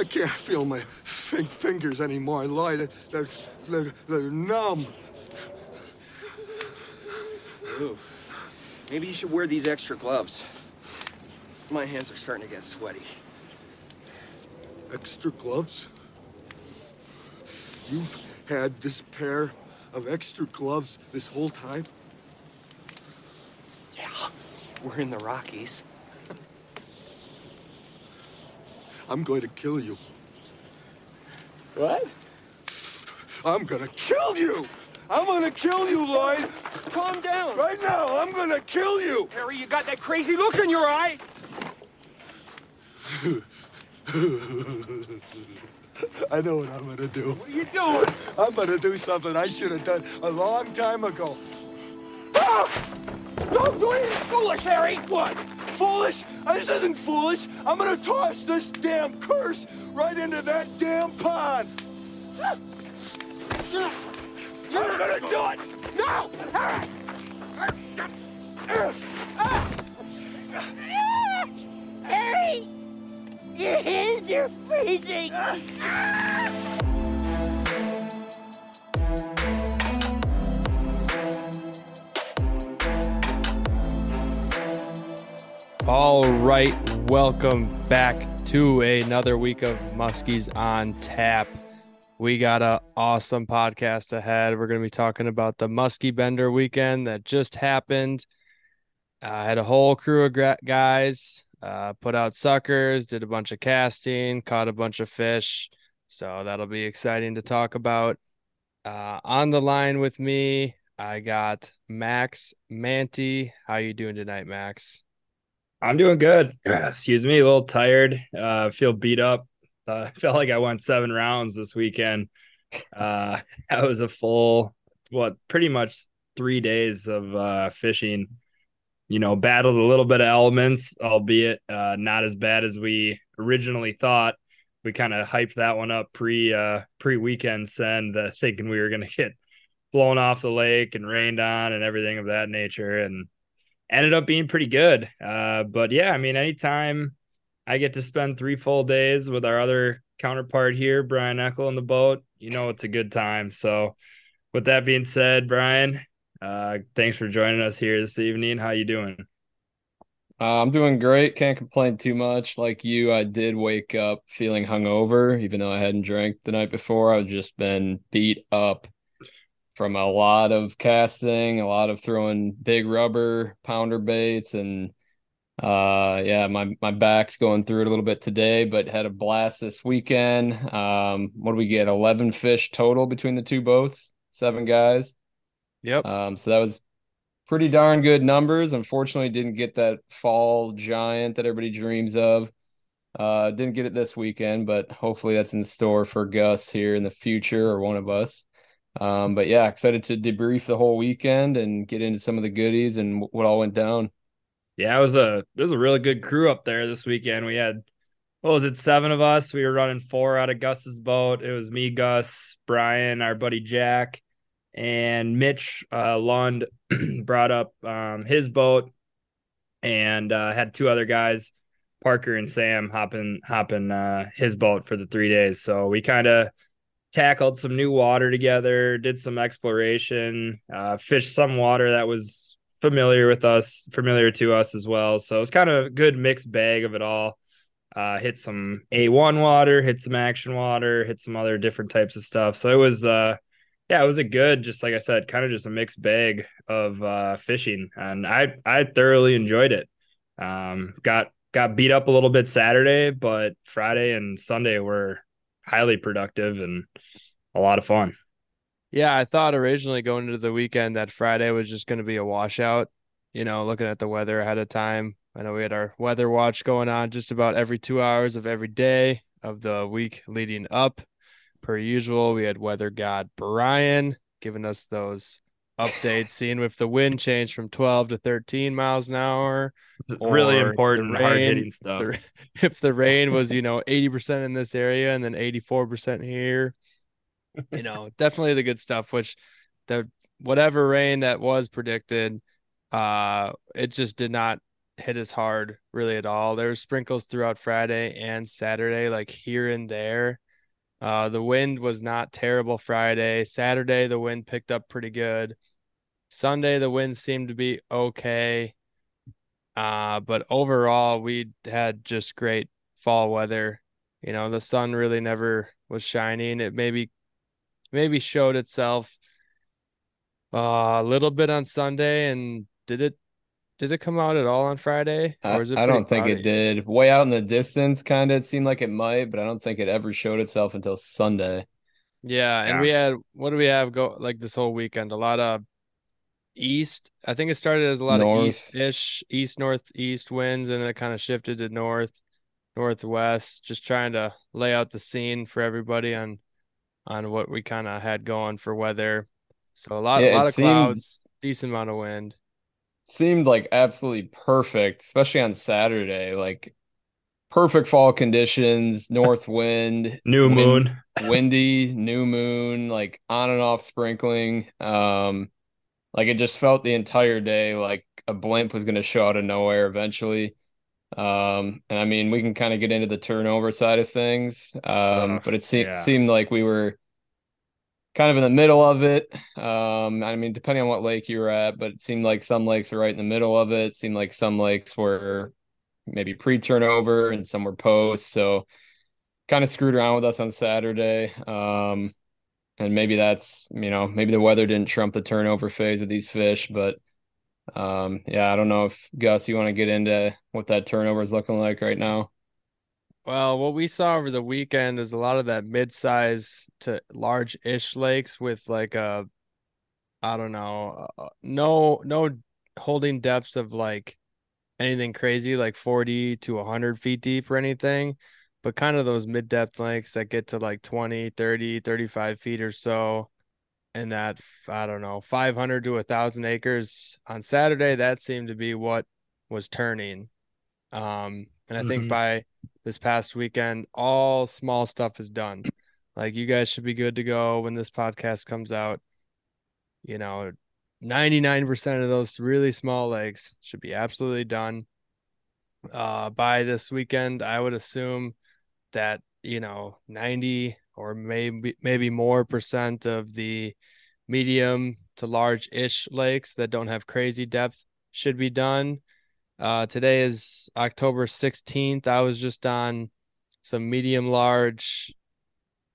I can't feel my fin- fingers anymore. Lloyd, they're, they're, they're numb. Ooh. Maybe you should wear these extra gloves. My hands are starting to get sweaty. Extra gloves? You've had this pair of extra gloves this whole time? Yeah, we're in the Rockies. I'm going to kill you. What? I'm gonna kill you! I'm gonna kill you, Lloyd! Calm down. Right now, I'm gonna kill you! Harry, you got that crazy look in your eye. I know what I'm gonna do. What are you doing? I'm gonna do something I should have done a long time ago. Ah! Don't do anything foolish, Harry. What? Foolish? This isn't foolish. I'm gonna toss this damn curse right into that damn pond. I'm gonna do it. No. Harry! Your hands are freezing! All right, welcome back to another week of Muskies on Tap. We got an awesome podcast ahead. We're going to be talking about the Muskie Bender weekend that just happened. I had a whole crew of guys, uh, put out suckers, did a bunch of casting, caught a bunch of fish. So that'll be exciting to talk about. Uh, on the line with me, I got Max Manti. How you doing tonight, Max? I'm doing good. Excuse me, a little tired. Uh, feel beat up. Uh, felt like I went seven rounds this weekend. Uh, that was a full, what, pretty much three days of uh, fishing. You know, battled a little bit of elements, albeit uh, not as bad as we originally thought. We kind of hyped that one up pre uh, pre weekend send, uh, thinking we were gonna get blown off the lake and rained on and everything of that nature, and ended up being pretty good. Uh, but yeah, I mean, anytime I get to spend three full days with our other counterpart here, Brian Eckel, in the boat, you know it's a good time. So, with that being said, Brian, uh, thanks for joining us here this evening. How you doing? Uh, I'm doing great. Can't complain too much. Like you, I did wake up feeling hungover, even though I hadn't drank the night before. I've just been beat up from a lot of casting, a lot of throwing big rubber pounder baits, and uh, yeah, my my back's going through it a little bit today, but had a blast this weekend. Um, what do we get? Eleven fish total between the two boats, seven guys. Yep. Um, so that was pretty darn good numbers. Unfortunately, didn't get that fall giant that everybody dreams of. Uh, didn't get it this weekend, but hopefully that's in store for Gus here in the future or one of us. Um, but yeah, excited to debrief the whole weekend and get into some of the goodies and what all went down. Yeah, it was a it was a really good crew up there this weekend. We had what was it, seven of us. We were running four out of Gus's boat. It was me, Gus, Brian, our buddy Jack, and Mitch uh, Lund brought up um, his boat, and uh, had two other guys, Parker and Sam, hopping hopping uh, his boat for the three days. So we kind of tackled some new water together, did some exploration, uh, fished some water that was familiar with us, familiar to us as well. So it's kind of a good mixed bag of it all. Uh, hit some A1 water, hit some action water, hit some other different types of stuff. So it was, uh, yeah, it was a good, just like I said, kind of just a mixed bag of uh, fishing, and I I thoroughly enjoyed it. Um, got got beat up a little bit Saturday, but Friday and Sunday were highly productive and a lot of fun. Yeah, I thought originally going into the weekend that Friday was just going to be a washout. You know, looking at the weather ahead of time. I know we had our weather watch going on just about every two hours of every day of the week leading up. Per usual, we had weather god Brian giving us those updates, seeing if the wind changed from 12 to 13 miles an hour. really or if the important, hard rain- hitting stuff. the- if the rain was, you know, 80% in this area and then 84% here, you know, definitely the good stuff, which the whatever rain that was predicted, uh, it just did not hit as hard really at all. There were sprinkles throughout Friday and Saturday, like here and there. Uh, the wind was not terrible Friday. Saturday, the wind picked up pretty good. Sunday, the wind seemed to be okay. Uh, but overall, we had just great fall weather. You know, the sun really never was shining. It maybe maybe showed itself uh, a little bit on Sunday, and did it did it come out at all on Friday? I, Or is it I pretty don't think cloudy? it did. Way out in the distance, kind of it seemed like it might, but I don't think it ever showed itself until Sunday. Yeah, and Yeah. we had what do we have go like this whole weekend? A lot of east. I think it started as a lot of east-ish, east northeast winds, and then it kind of shifted to north, northwest. Just trying to lay out the scene for everybody on on what we kind of had going for weather. So a lot, Yeah, a lot of seemed- clouds, decent amount of wind. Seemed like absolutely perfect, especially on Saturday. Like perfect fall conditions, north wind, New wind- moon. windy, new moon, like on and off sprinkling. Um, like it just felt the entire day like a blimp was going to show out of nowhere eventually. Um, and I mean, we can kind of get into the turnover side of things. Um, but it se- yeah. seemed like we were kind of in the middle of it. Um, I mean, depending on what lake you were at, but it seemed like some lakes were right in the middle of it. It seemed like some lakes were maybe pre-turnover and some were post. So kind of screwed around with us on Saturday. Um, and maybe that's, you know, maybe the weather didn't trump the turnover phase of these fish, but um, yeah, I don't know if Gus, you want to get into what that turnover is looking like right now. Well, what we saw over the weekend is a lot of that mid-size to large-ish lakes with like a, I don't know, uh, no no holding depths of like anything crazy like 40 to 100 feet deep or anything, but kind of those mid-depth lakes that get to like 20, 30, 35 feet or so. And that, I don't know, 500 to a 1,000 acres on Saturday, that seemed to be what was turning. Um, and I think Mhm. by this past weekend, all small stuff is done. Like you guys should be good to go when this podcast comes out. You know, 99% of those really small lakes should be absolutely done. Uh, by this weekend, I would assume that, you know, 90 or maybe maybe more percent of the medium to large-ish lakes that don't have crazy depth should be done. Uh, today is October 16th. I was just on some medium large,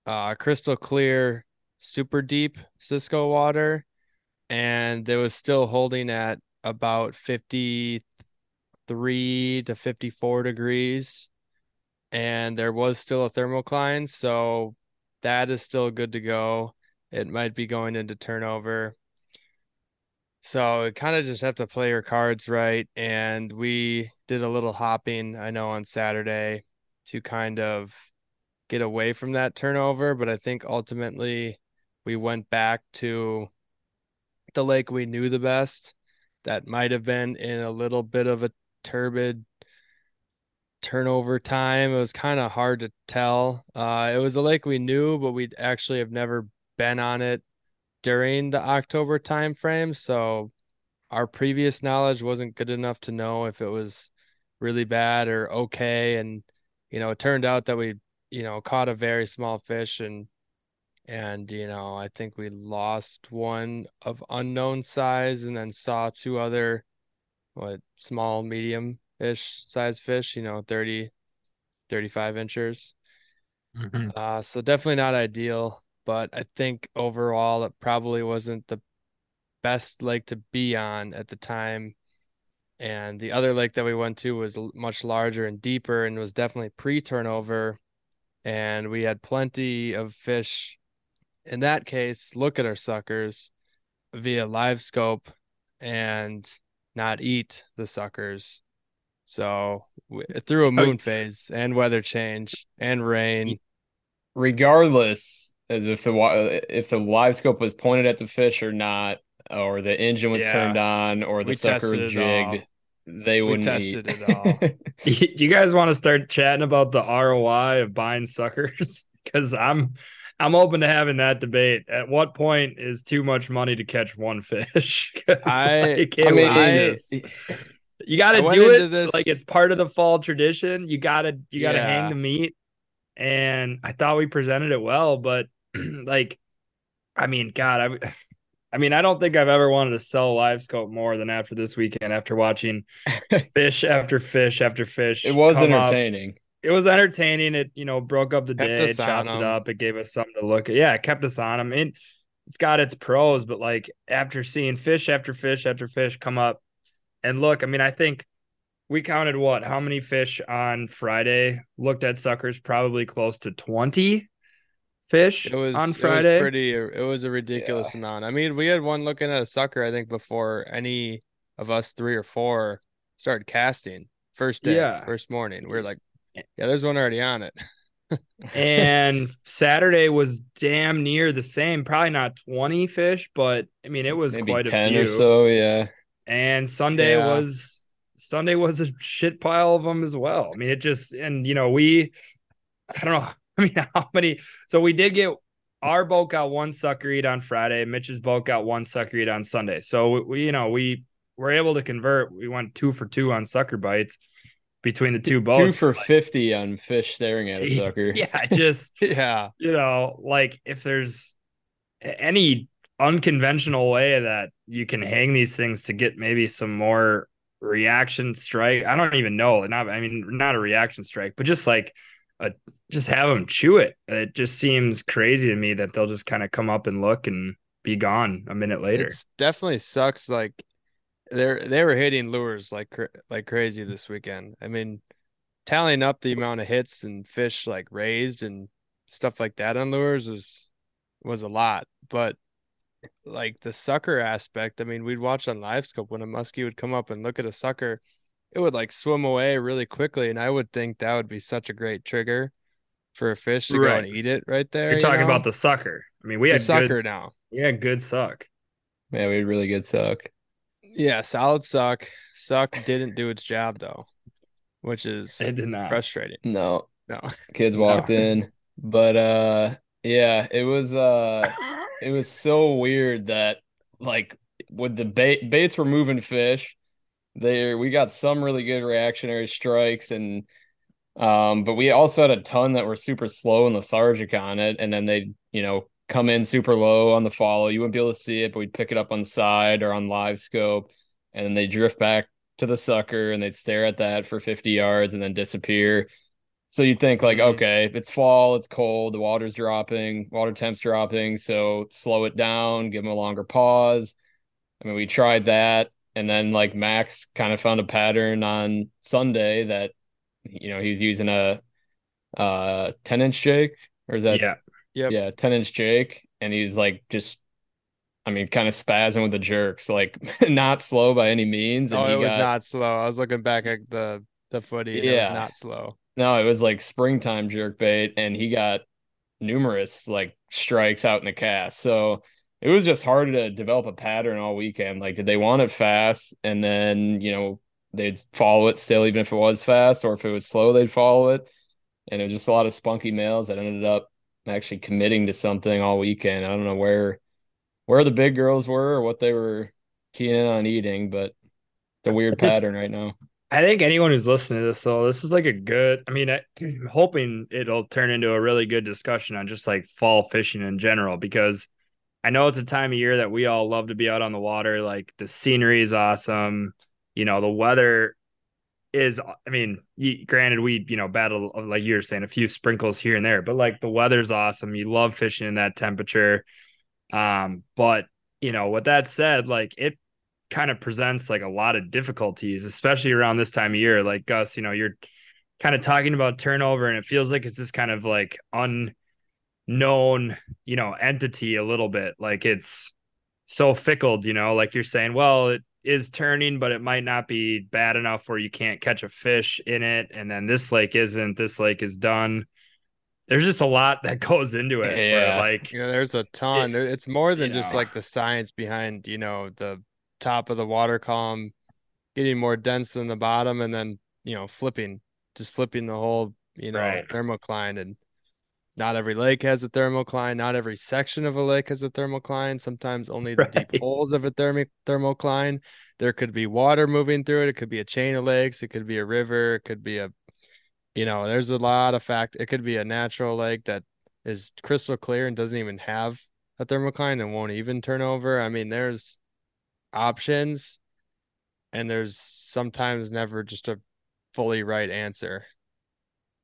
uh, crystal clear, super deep Cisco water, and it was still holding at about 53 to 54 degrees. And there was still a thermocline, so that is still good to go. It might be going into turnover. So kind of just have to play your cards right. And we did a little hopping, I know, on Saturday to kind of get away from that turnover. But I think ultimately we went back to the lake we knew the best. That might have been in a little bit of a turbid turnover time. It was kind of hard to tell. Uh, it was a lake we knew, but we'd actually have never been on it during the October time frame. So our previous knowledge wasn't good enough to know if it was really bad or okay. And, you know, it turned out that we, you know, caught a very small fish and and you know, I think we lost one of unknown size and then saw two other what small medium ish size fish, you know, 30 35 inches. Mhm. Uh, so definitely not ideal, but I think overall it probably wasn't the best lake to be on at the time. And the other lake that we went to was much larger and deeper and was definitely pre-turnover. And we had plenty of fish. In that case, look at our suckers via live scope and not eat the suckers. So through a oh, moon phase and weather change and rain, Regardless, as if the if the live scope was pointed at the fish or not, or the engine was Yeah. turned on, or the We sucker was tested it all. jigged, they wouldn't tested eat. it all. Do you guys want to start chatting about the ROI of buying suckers? Because I'm I'm open to having that debate. At what point is too much money to catch one fish? I- like, I it mean, was I- just- You got to do it this- like it's part of the fall tradition. You got to you got to Yeah. hang the meat, and I thought we presented it well, but like, I mean, God, I, I mean, I don't think I've ever wanted to sell live scope more than after this weekend. After watching fish after fish after fish, It was come up. entertaining. It was entertaining. It you know broke up the Kept day, chopped it up. It gave us something to look at. Yeah, it kept us on. I mean, it's got its pros, but like after seeing fish after fish after fish come up, and look, I mean, I think we counted what? How many fish on Friday? Looked at suckers, probably close to twenty fish It was on It Friday. was pretty. It was a ridiculous amount. I mean, we had one looking at a sucker. I think before any of us three or four started casting. First day, Yeah. first morning. we're like, yeah, there's one already on it. and Saturday was damn near the same. Probably not twenty fish, but I mean, it was Maybe quite a few. or so. Yeah. And Sunday Yeah. was Sunday was a shit pile of them as well. I mean, it just and you know we, I don't know. I mean, how many? So we did get our boat got one sucker eat on Friday. Mitch's boat got one sucker eat on Sunday. So we, we you know we were able to convert. We went two for two on sucker bites between the two boats. Two for fifty on fish staring at a sucker. yeah, just yeah, you know, like if there's any unconventional way that you can hang these things to get maybe some more reaction strike. I don't even know. Not, I mean, not a reaction strike, but just like a, just have them chew it. It just seems crazy to me that they'll just kind of come up and look and be gone a minute later. It's definitely sucks. Like they're they were hitting lures like like crazy this weekend. I mean, tallying up the amount of hits and fish like raised and stuff like that on lures is was a lot. But like the sucker aspect, I mean, we'd watch on live scope when a muskie would come up and look at a sucker, it would like swim away really quickly, and I would think that would be such a great trigger for a fish to go Right. and eat it right there. You're you talking know? about the sucker. I mean, we the had sucker good, now. we had good suck. Yeah, we had really good suck. Yeah, solid suck. Suck didn't do its job though, which is It did not. frustrating. No, No. kids walked in, but uh, yeah, it was uh, it was so weird that like with the bait baits were moving fish, there we got some really good reactionary strikes and um, but we also had a ton that were super slow and lethargic on it, and then they you know come in super low on the follow. You wouldn't be able to see it, but we'd pick it up on side or on live scope, and then they drift back to the sucker and they'd stare at that for 50 yards and then disappear. So you think like, okay, it's fall, it's cold, the water's dropping, water temp's dropping, so slow it down, give them a longer pause. I mean, we tried that, and then like Max kind of found a pattern on Sunday that you know he's using a uh 10 inch Jake, or is that yeah. Yep. yeah, 10 inch Jake, and he's like just I mean, kind of spazzing with the jerks, like not slow by any means. And Oh, he it was not slow. I was looking back at the the footy. And It Yeah. was not slow. No, it was like springtime jerk bait, and he got numerous like strikes out in the cast. So it was just hard to develop a pattern all weekend. Like, did they want it fast, and then you know they'd follow it still, even if it was fast, or if it was slow, they'd follow it. And it was just a lot of spunky males that ended up actually committing to something all weekend. I don't know where where the big girls were or what they were keying on eating, but it's a weird pattern right now. I think anyone who's listening to this, though, this is like a good. I mean, I, I'm hoping it'll turn into a really good discussion on just like fall fishing in general, because I know it's a time of year that we all love to be out on the water. Like the scenery is awesome. You know, the weather is, I mean, granted, we, you know, battle, like you were saying, a few sprinkles here and there, but like the weather's awesome. You love fishing in that temperature. Um, but, you know, with that said, like it kind of presents like a lot of difficulties, especially around this time of year. Like Gus, you know, you're kind of talking about turnover, and it feels like it's this kind of like unknown, you know, entity a little bit. Like it's so fickle, you know, like you're saying, well, it is turning, but it might not be bad enough where you can't catch a fish in it. And then this lake isn't, this lake is done. There's just a lot that goes into it. where, Yeah. like Yeah, there's a ton. There- it's more than just know. like the science behind, you know, the top of the water column getting more dense than the bottom and then, you know, flipping, just flipping the whole, you know, Right. thermocline and not every lake has a thermocline. Not every section of a lake has a thermocline. Sometimes only the Right. deep holes of a thermic thermocline. There could be water moving through it. It could be a chain of lakes. It could be a river. It could be a, you know, there's a lot of fact. It could be a natural lake that is crystal clear and doesn't even have a thermocline and won't even turn over. I mean, there's options, and there's sometimes never just a fully right answer.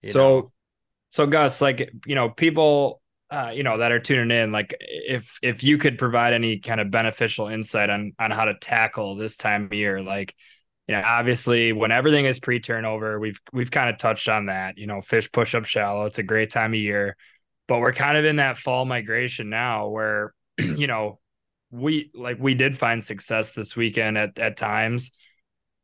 so know? so gus like you know people uh you know that are tuning in like if if you could provide any kind of beneficial insight on on how to tackle this time of year like you know obviously when everything is pre-turnover we've we've kind of touched on that you know fish push up shallow it's a great time of year but we're kind of in that fall migration now where you know we like we did find success this weekend at at times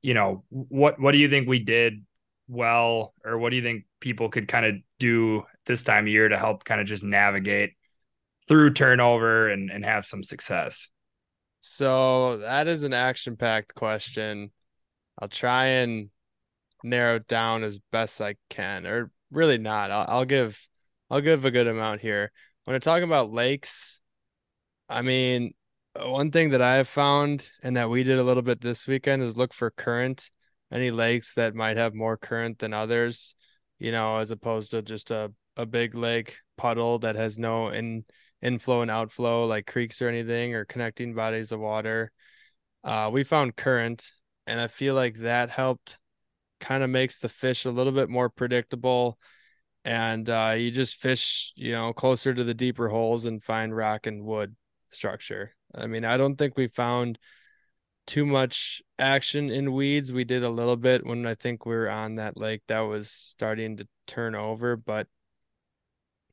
you know what what do you think we did well or what do you think people could kind of do this time of year to help kind of just navigate through turnover and and have some success So that is an action-packed question. I'll try and narrow it down as best I can, or really not. I'll, I'll give I'll give a good amount here. When I talk about lakes, I mean, one thing that I have found and that we did a little bit this weekend is look for current, any lakes that might have more current than others, you know, as opposed to just a, a big lake puddle that has no in inflow and outflow like creeks or anything or connecting bodies of water. Uh, we found current, and I feel like that helped kind of makes the fish a little bit more predictable. And uh, you just fish, you know, closer to the deeper holes and find rock and wood structure. I mean, I don't think we found too much action in weeds. We did a little bit when I think we were on that lake that was starting to turn over, but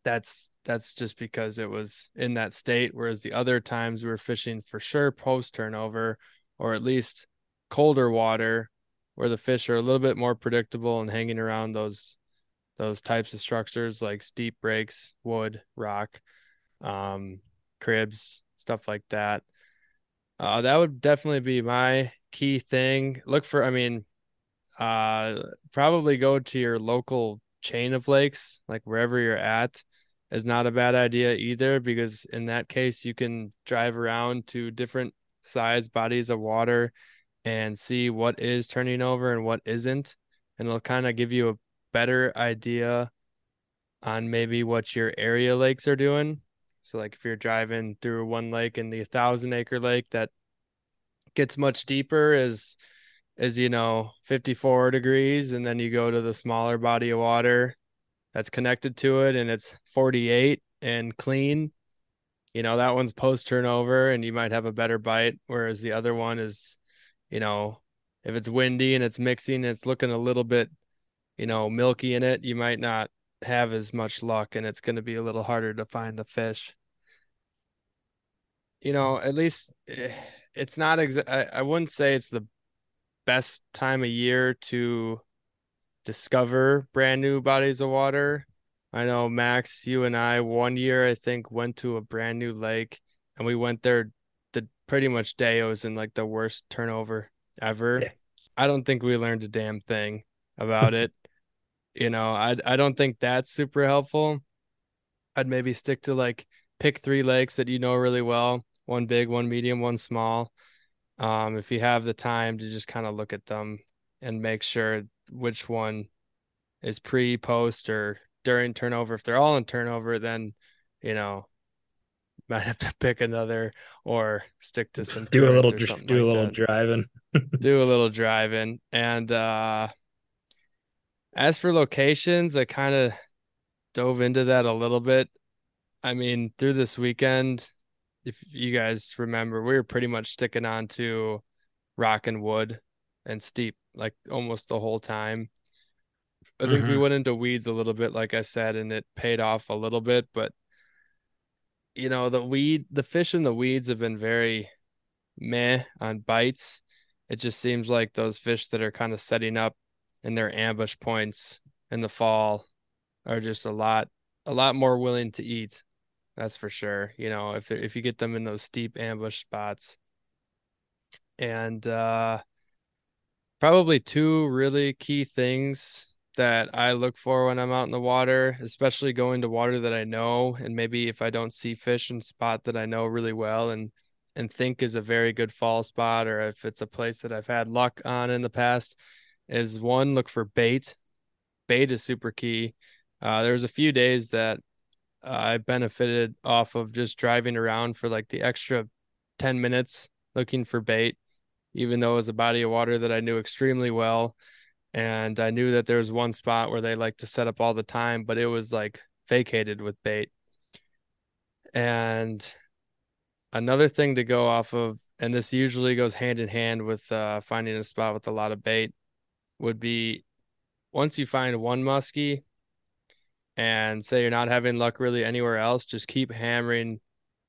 that's that's just because it was in that state. Whereas the other times we were fishing for sure post turnover, or at least colder water, where the fish are a little bit more predictable and hanging around those those types of structures like steep breaks, wood, rock, um, cribs, stuff like that. Uh, that would definitely be my key thing. Look for, I mean, uh, probably go to your local chain of lakes, like wherever you're at, is not a bad idea either, because in that case, you can drive around to different size bodies of water and see what is turning over and what isn't. And it'll kind of give you a better idea on maybe what your area lakes are doing. So, like if you're driving through one lake in the thousand acre lake that gets much deeper is is you know 54 degrees and then you go to the smaller body of water that's connected to it and it's 48 and clean you know that one's post turnover and you might have a better bite whereas the other one is you know if it's windy and it's mixing and it's looking a little bit you know milky in it you might not have as much luck and it's going to be a little harder to find the fish you know at least eh, it's not exa- I, I wouldn't say it's the best time of year to discover brand new bodies of water. I know Max, you and I one year I think went to a brand new lake and we went there the pretty much day it was in like the worst turnover ever. Yeah. I don't think we learned a damn thing about it. You know, I I don't think that's super helpful. I'd maybe stick to like pick three lakes that you know really well, one big, one medium, one small. Um, if you have the time to just kind of look at them and make sure which one is pre, post, or during turnover. If they're all in turnover, then you know might have to pick another or stick to some do a little or dr- something do a like little that. driving do a little driving and uh as for locations i kind of dove into that a little bit. I mean through this weekend if you guys remember we were pretty much sticking on to rock and wood and steep like almost the whole time. I think we Mhm. went into weeds a little bit like i said and it paid off a little bit but you know the weed the fish in the weeds have been very meh on bites. It just seems like those fish that are kind of setting up in their ambush points in the fall are just a lot a lot more willing to eat. That's for sure you know if if you get them in those steep ambush spots. And uh probably two really key things that I look for when I'm out in the water, especially going to water that I know, and maybe if I don't see fish in spot that I know really well and and think is a very good fall spot, or if it's a place that I've had luck on in the past, is one look for bait. Bait is super key. Uh, there was a few days that uh, I benefited off of just driving around for like the extra 10 minutes looking for bait, even though it was a body of water that I knew extremely well. And I knew that there was one spot where they like to set up all the time, but it was like vacated with bait. And another thing to go off of, and this usually goes hand in hand with uh, finding a spot with a lot of bait, would be once you find one muskie and say you're not having luck really anywhere else, just keep hammering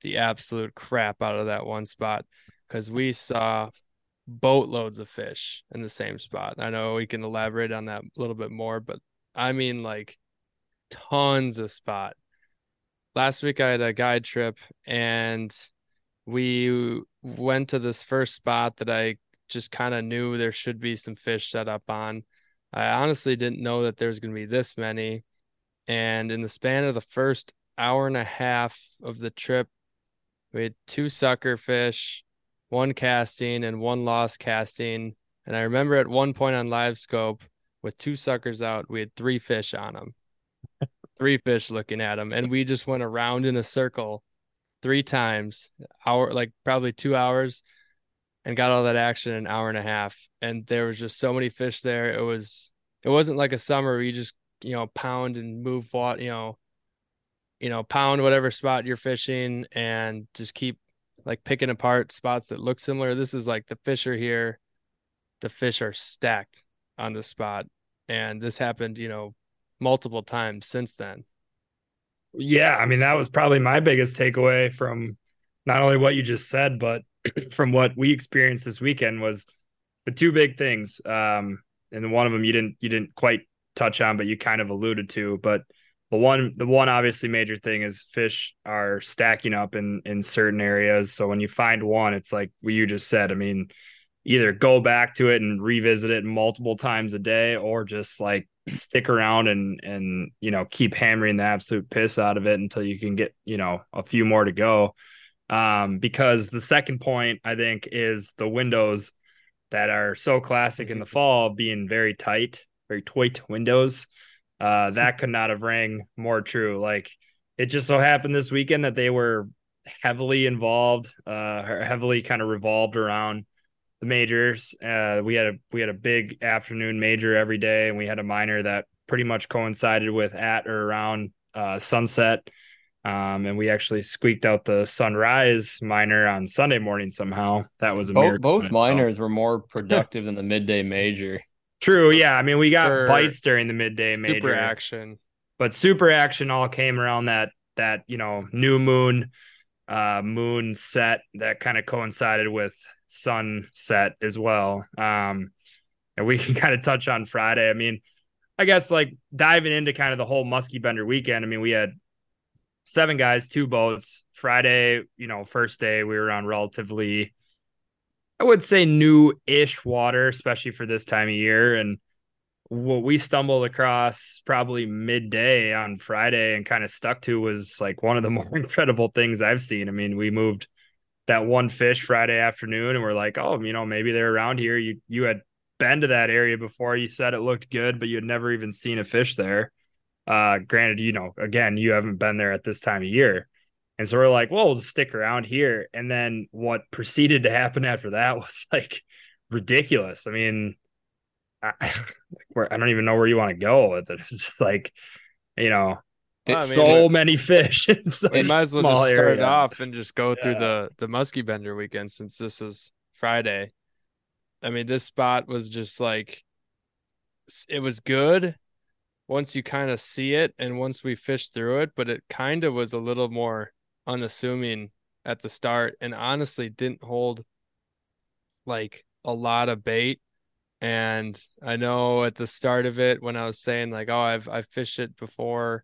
the absolute crap out of that one spot because we saw boatloads of fish in the same spot. I know we can elaborate on that a little bit more, but I mean like tons of spot. Last week I had a guide trip and we went to this first spot that I just kind of knew there should be some fish set up on. I honestly didn't know that there's going to be this many. And in the span of the first hour and a half of the trip, we had two sucker fish, one casting, and one lost casting. And I remember at one point on live scope with two suckers out, we had three fish on them, three fish looking at them. And we just went around in a circle three times, hour, like probably two hours, and got all that action in an hour and a half. And there was just so many fish there. It was, it wasn't like a summer where you just you know pound and move what you know you know pound whatever spot you're fishing and just keep like picking apart spots that look similar this is like the fish are here the fish are stacked on the spot and this happened you know multiple times since then yeah i mean that was probably my biggest takeaway from not only what you just said but from what we experienced this weekend was the two big things um and one of them you didn't you didn't quite touch on, but you kind of alluded to. But the one, the one obviously major thing is fish are stacking up in in certain areas. So when you find one, it's like what you just said. I mean, either go back to it and revisit it multiple times a day, or just like stick around and and you know keep hammering the absolute piss out of it until you can get you know a few more to go. Um, because the second point I think is the windows that are so classic in the fall being very tight very tight windows. Uh, that could not have rang more true. Like it just so happened this weekend that they were heavily involved, uh, heavily kind of revolved around the majors. Uh, we had a we had a big afternoon major every day, and we had a minor that pretty much coincided with at or around uh, sunset. Um, and we actually squeaked out the sunrise minor on Sunday morning somehow. That was a both, both minors were more productive than the midday major. True. Yeah. I mean, we got bites during the midday super major action, but super action all came around that that you know new moon, uh, moon set that kind of coincided with sunset as well. Um, and we can kind of touch on Friday. I mean, I guess like diving into kind of the whole Muskie Bender weekend. I mean, we had seven guys, two boats. Friday, you know, first day we were on relatively I would say new-ish water, especially for this time of year. And what we stumbled across probably midday on Friday and kind of stuck to was like one of the more incredible things I've seen. I mean, we moved that one fish Friday afternoon and we're like, oh, you know, maybe they're around here. You you had been to that area before. You said it looked good, but you had never even seen a fish there. Uh, granted, you know, again, you haven't been there at this time of year. And so we're like, well, we'll stick around here. And then what proceeded to happen after that was like ridiculous. I mean, I, I don't even know where you want to go with it. It's just like, you know, well, I mean, so many fish. so we might as well just start area. off and just go yeah. through the the muskie bender weekend since this is Friday. I mean, this spot was just like it was good once you kind of see it and once we fished through it, but it kind of was a little more unassuming at the start and honestly didn't hold like a lot of bait. And I know at the start of it when I was saying like, oh, I've I've fished it before,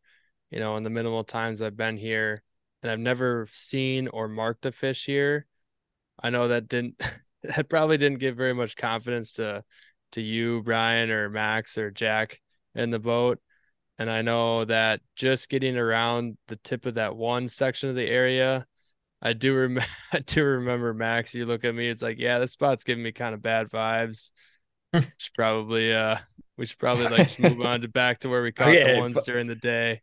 you know, in the minimal times I've been here, and I've never seen or marked a fish here. I know that didn't that probably didn't give very much confidence to to you, Brian, or Max or Jack in the boat. And I know that just getting around the tip of that one section of the area, I do remember I do remember Max. You look at me, it's like, yeah, this spot's giving me kind of bad vibes. should probably uh we should probably like move on to back to where we caught Okay, the ones but- during the day.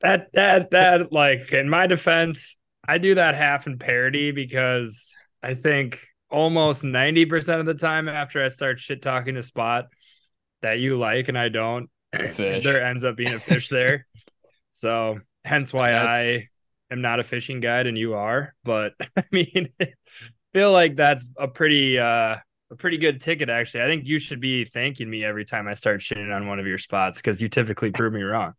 that that that like in my defense, I do that half in parody because I think almost 90% of the time after I start shit talking a spot that you like and I don't, Fish. there ends up being a fish there. So hence why I am not a fishing guide and you are. But I mean feel like that's a pretty uh a pretty good ticket actually. I think you should be thanking me every time I start shitting on one of your spots because you typically prove me wrong.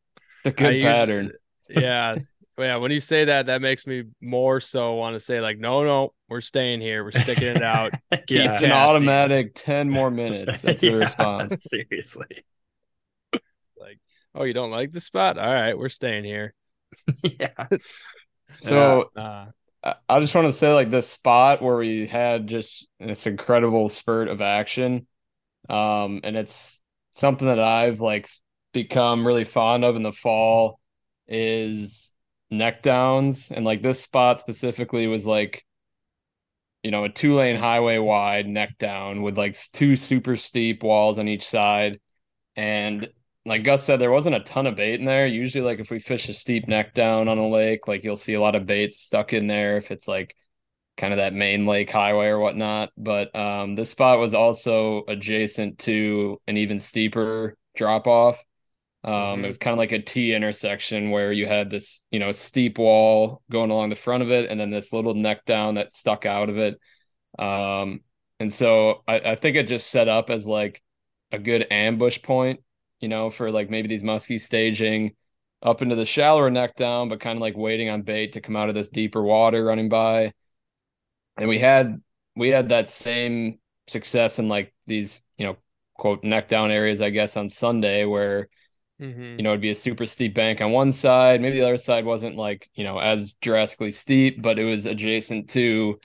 The I good usually- pattern. yeah. Yeah, when you say that, that makes me more so want to say like, no, no, we're staying here. We're sticking it out. Keep Yeah. It's an automatic 10 more minutes. That's the Yeah, response. Seriously. Like, oh, you don't like the spot? All right, we're staying here. yeah. So Uh, I I just want to say like this spot where we had just this incredible spurt of action. Um, and it's something that I've like become really fond of in the fall is neck downs. And like this spot specifically was like, you know, a two lane highway wide neck down with like two super steep walls on each side. And like Gus said, there wasn't a ton of bait in there. Usually, like if we fish a steep neck down on a lake, like you'll see a lot of baits stuck in there if it's like kind of that main lake highway or whatnot. But um, this spot was also adjacent to an even steeper drop off. Um, Mhm. It was kind of like a T intersection where you had this, you know, steep wall going along the front of it, and then this little neck down that stuck out of it. Um, and so I, I think it just set up as like a good ambush point, you know, for like maybe these muskies staging up into the shallower neck down, but kind of like waiting on bait to come out of this deeper water running by. And we had we had that same success in like these, you know, quote neck down areas, I guess, on Sunday where mhm. you know, it'd be a super steep bank on one side. Maybe the other side wasn't like, you know, as drastically steep, but it was adjacent to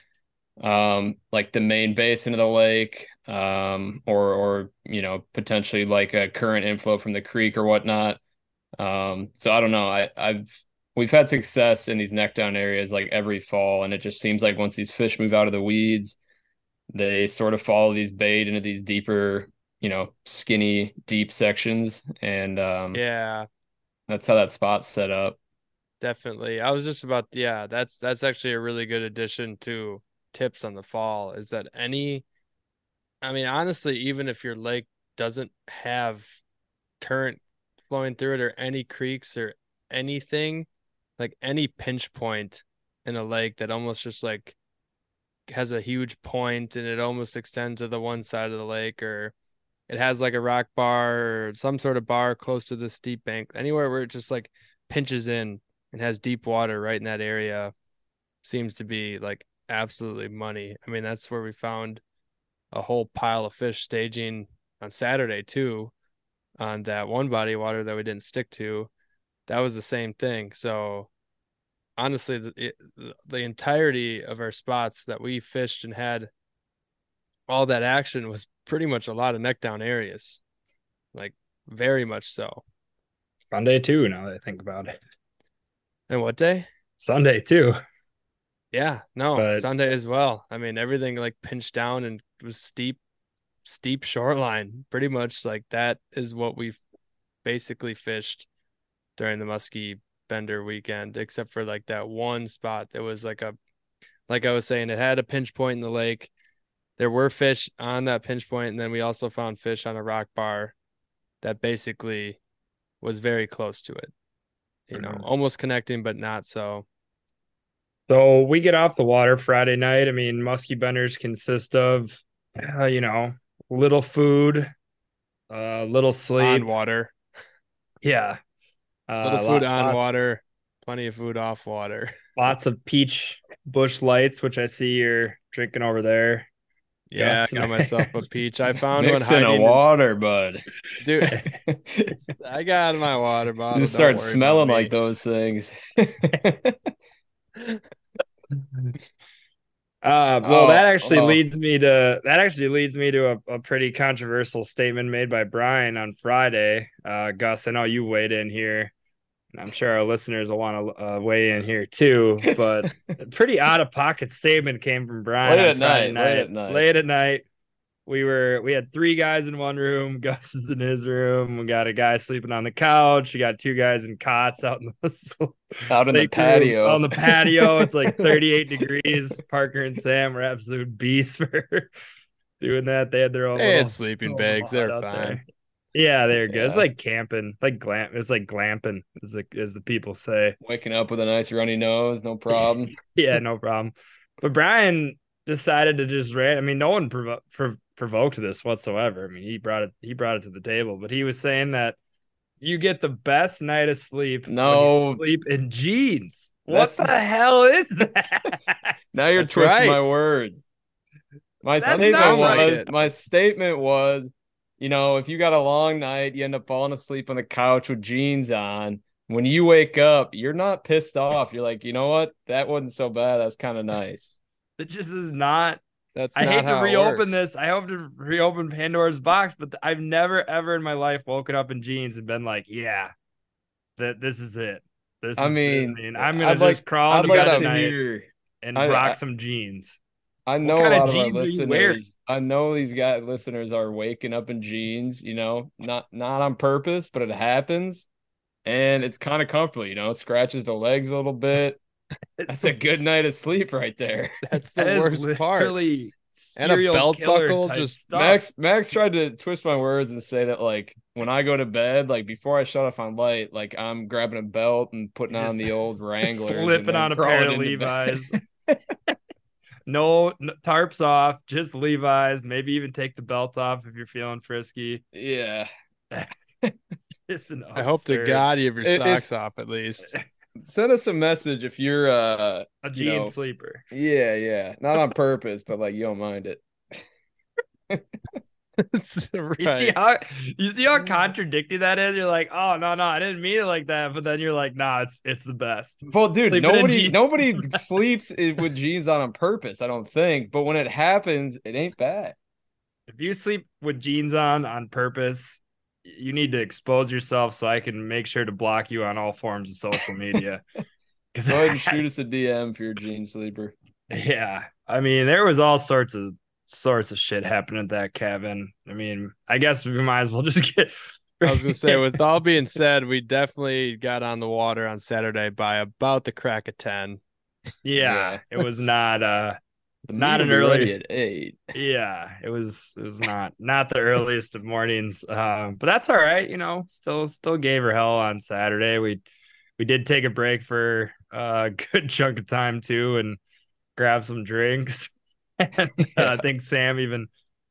um like the main basin of the lake, um, or or you know, potentially like a current inflow from the creek or whatnot. Um, so I don't know. I I've we've had success in these neck down areas like every fall, and it just seems like once these fish move out of the weeds, they sort of follow these bait into these deeper, you know, skinny, deep sections. And um yeah, that's how that spot's set up. definitely. I was just about yeah, that's that's actually a really good addition to tips on the fall is that any I mean, honestly, even if your lake doesn't have current flowing through it or any creeks or anything, like any pinch point in a lake that almost just like has a huge point and it almost extends to the one side of the lake or it has like a rock bar or some sort of bar close to the steep bank anywhere where it just like pinches in and has deep water right in that area seems to be like absolutely money. I mean that's where we found a whole pile of fish staging on saturday too on that one body of water that we didn't stick to. That was the same thing. So honestly the, the entirety of our spots that we fished and had all that action was pretty much a lot of neck down areas. Like very much so. Sunday too, now that I think about it. and what day? Sunday too. yeah no But- sunday as well. I mean everything like pinched down and was steep steep shoreline. Pretty much like that is what we've basically fished during the muskie bender weekend except for like that one spot that was like a like i was saying it had a pinch point in the lake there were fish on that pinch point and then we also found fish on a rock bar that basically was very close to it you know Mhm. almost connecting but not so So we get off the water Friday night. I mean, muskie benders consist of, uh, you know, little food, uh, little sleep. on water Yeah. Uh, little food lot- on lots- water plenty of food off water Lots of peach Busch Lights, which I see you're drinking over there. Yeah i got myself a peach i found one a hiding in- water, bud. dude i got my water bottle You don't start smelling like those things. Uh, well, Oh, that actually oh. leads me to that actually leads me to a, a pretty controversial statement made by Brian on Friday. Uh, Gus, I know you weighed in here, and I'm sure our listeners will want to uh, weigh in here too. But a pretty out of pocket statement came from Brian Late at Friday night, late at night. Late at night. We were we had three guys in one room. Gus is in his room. We got a guy sleeping on the couch. We got two guys in cots out in the Out in the lake room, patio. On the patio, it's like 38 degrees. Parker and Sam were absolute beasts for doing that. They had their own They little, had sleeping little bags. They're fine. there. Yeah, they're good. It's like camping, like glam. It's like glamping, as the as the people say. Waking up with a nice runny nose, no problem. Yeah, no problem. But Brian decided to just rant. I mean, no one provo- prov- provoked this whatsoever. I mean, he brought it. He brought it to the table, but he was saying that you get the best night of sleep. No. sleep in jeans. What That's- the hell is that? Now you're That's twisting right. my words. My That statement was like my statement was, you know, if you got a long night, you end up falling asleep on the couch with jeans on. When you wake up, you're not pissed off. You're like, you know what? That wasn't so bad. That's kind of nice. It just is not. That's I not hate to reopen this. I hope to reopen Pandora's box, but I've never ever in my life woken up in jeans and been like, yeah, that this is it. This I mean, I'm gonna I'd just like- crawl into like bed to at night hear. and I- rock I- some jeans. I know kind a of lot of our jeans are you wearing? Listeners. I know these guys listeners are waking up in jeans. You know, not not on purpose, but it happens, and it's kind of comfortable. You know, It scratches the legs a little bit. That's a good night of sleep right there. That's the That is worst part. literally And a belt buckle just- stuff. Max Max tried to twist my words and say that like when I go to bed, like before I shut off on light, like I'm grabbing a belt and putting on the old Wrangler. and slipping then on a pair of crawling into bed. Levi's. No, no tarps off, just Levi's. Maybe even take the belt off if you're feeling frisky. yeah. It's an I hope to God you have your If- socks off at least. Send us a message if you're uh a you jean know, sleeper. yeah, yeah. Not on purpose, but like you don't mind it. It's You see how you see how mm. contradicting that is. You're like, oh no, no, I didn't mean it like that. But then you're like, nah, it's it's the best. Well, dude, Sleeping nobody nobody sleeps with jeans on on purpose, I don't think. But when it happens, it ain't bad. If you sleep with jeans on on purpose, you need to expose yourself so I can make sure to block you on all forms of social media. Because Go ahead and shoot us a DM for your jean sleeper. Yeah, I mean, there was all sorts of sorts of shit happening at that cabin. I mean, I guess we might as well just get. I was gonna say, with all being said, we definitely got on the water on Saturday by about the crack of ten. yeah, Yeah. it was not. uh Not meat an early- at eight. Yeah, it was. It was not not the earliest of mornings. Um, but that's all right. You know, still still gave her hell on Saturday. We we did take a break for a good chunk of time too, and grab some drinks. and uh, I think Sam even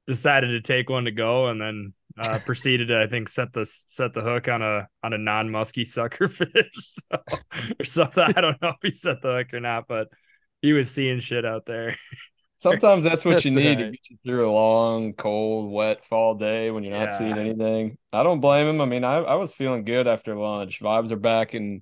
decided to take one to go, and then uh, proceeded to I think set the set the hook on a on a non musky sucker fish so, or something. I don't know if he set the hook or not, but he was seeing shit out there. Sometimes that's what you That's need to get you through a long, cold, wet fall day when you're not Yeah. seeing anything. I don't blame him. I mean, I, I was feeling good after lunch. Vibes are back and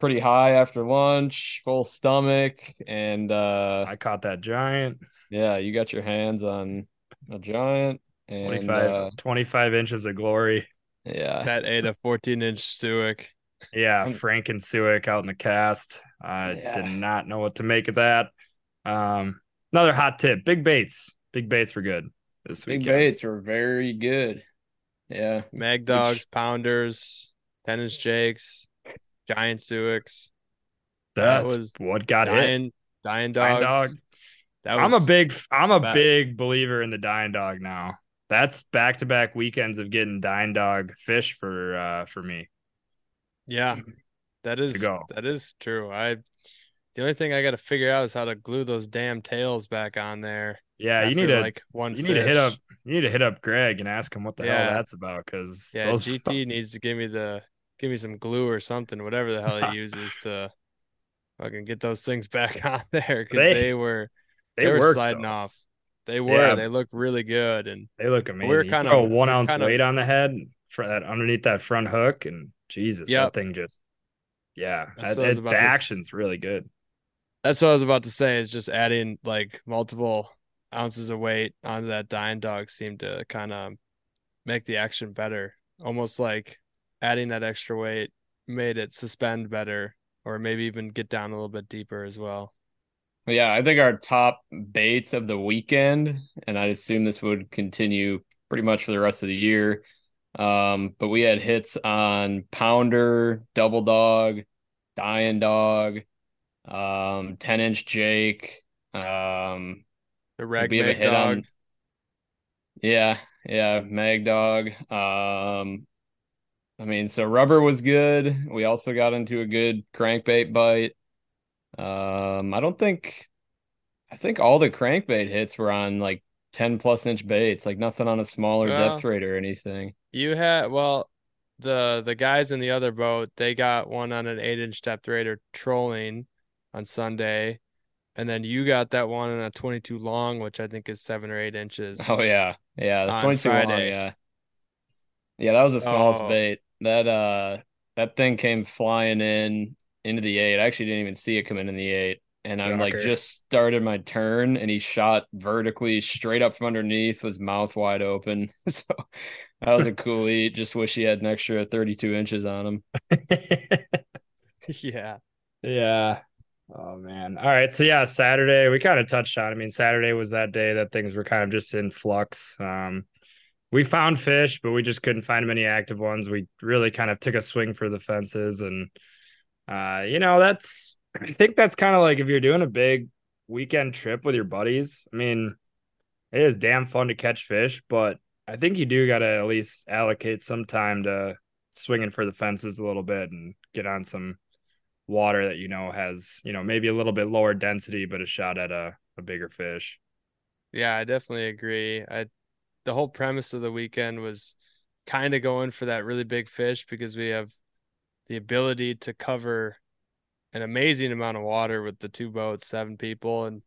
pretty high after lunch, full stomach, and uh I caught that giant. yeah, you got your hands on a giant and 25, uh 25 inches of glory. yeah. That ate a 14 inch Suick. Yeah, Frank and Suick out in the cast. I Yeah. did not know what to make of that. Um, another hot tip: big baits. Big baits were good this week. Big weekend. baits were very good. Yeah. Mag dogs, pounders, tennis jakes, giant Suicks, That's was what got hit. dying, dying Dying dog. That I'm a big, I'm a best. big believer in the dying dog now. That's back to back weekends of getting dying dog fish for uh for me. Yeah, that is go. that is true. I the only thing I got to figure out is how to glue those damn tails back on there. Yeah, you need to like one. you need to hit up you need to hit up Greg and ask him what the Yeah. hell that's about because Yeah, those GT needs to give me the give me some glue or something, whatever the hell he uses to fucking get those things back on there because They- they, were they, they, were work, sliding though. off. They were. Yeah. They look really good, and They look amazing. We're kinda- throw a one ounce kinda- weight on the head for that underneath that front hook, and Jesus, Yep. that thing just yeah, That's that, what I was it- about the to action's really good. That's what I was about to say. Is just adding like multiple ounces of weight onto that dying dog seemed to kind of make the action better. Almost like adding that extra weight made it suspend better, or maybe even get down a little bit deeper as well. Yeah, I think our top baits of the weekend, and I'd assume this would continue pretty much for the rest of the year. Um, but we had hits on pounder, double dog, dying dog, um, 10 inch Jake. Um, The we mag dog. on, yeah, yeah, mag dog. Um, I mean, so rubber was good. We also got into a good crankbait bite. Um, I don't think, I think all the crankbait hits were on like 10 plus inch baits, like nothing on a smaller Well, Depth Raider or anything. You had well, the the guys in the other boat, they got one on an eight inch depth raider trolling on Sunday, and then you got that one on a twenty two long, which I think is seven or eight inches. Oh yeah, yeah, the on 22 long, Friday. yeah, yeah, that was the smallest So- bait. That uh, that thing came flying in into the eight. I actually didn't even see it come in in the eight, and I'm like just started my turn, and he shot vertically straight up from underneath, with his mouth wide open. so that was a cool eat. Just wish he had an extra 32 inches on him. yeah. Yeah. Oh man. All right. So yeah, Saturday we kind of touched on. I mean, Saturday was that day that things were kind of just in flux. Um, we found fish, but we just couldn't find many active ones. We really kind of took a swing for the fences, and uh, you know, that's I think that's kind of like if you're doing a big weekend trip with your buddies. I mean, it is damn fun to catch fish, but I think you do got to at least allocate some time to swinging for the fences a little bit and get on some water that you know has you know maybe a little bit lower density but a shot at a, a bigger fish Yeah, I definitely agree. I the whole premise of the weekend was kind of going for that really big fish because we have the ability to cover an amazing amount of water with the two boats, seven people, and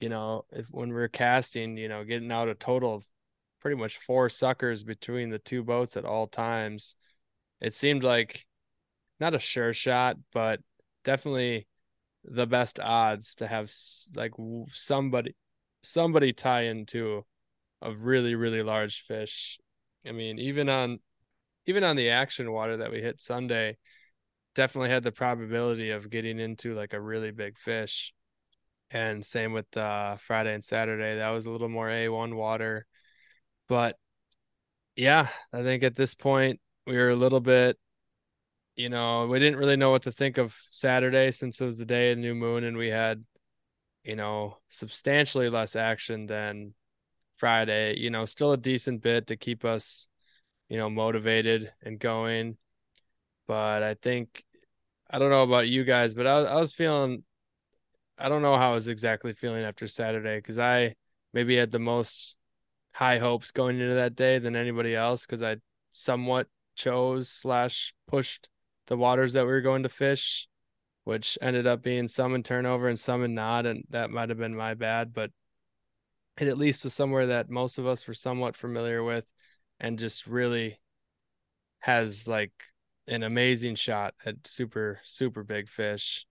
you know, if when we're casting, you know, getting out a total of pretty much four suckers between the two boats at all times, it seemed like not a sure shot, but definitely the best odds to have like somebody somebody tie into a really really large fish. I mean, even on even on the action water that we hit Sunday, definitely had the probability of getting into like a really big fish. And same with uh Friday and Saturday. That was a little more A1 water. But yeah, I think at this point we were a little bit you know, we didn't really know what to think of Saturday since it was the day of the new moon and we had, you know, substantially less action than Friday. You know, still a decent bit to keep us, you know, motivated and going. But I think I don't know about you guys, but I, I was feeling I don't know how I was exactly feeling after Saturday because I maybe had the most high hopes going into that day than anybody else because I somewhat chose slash pushed the waters that we were going to fish, which ended up being some in turnover and some in not, and that might have been my bad, but it at least was somewhere that most of us were somewhat familiar with and just really has like an amazing shot at super super big fish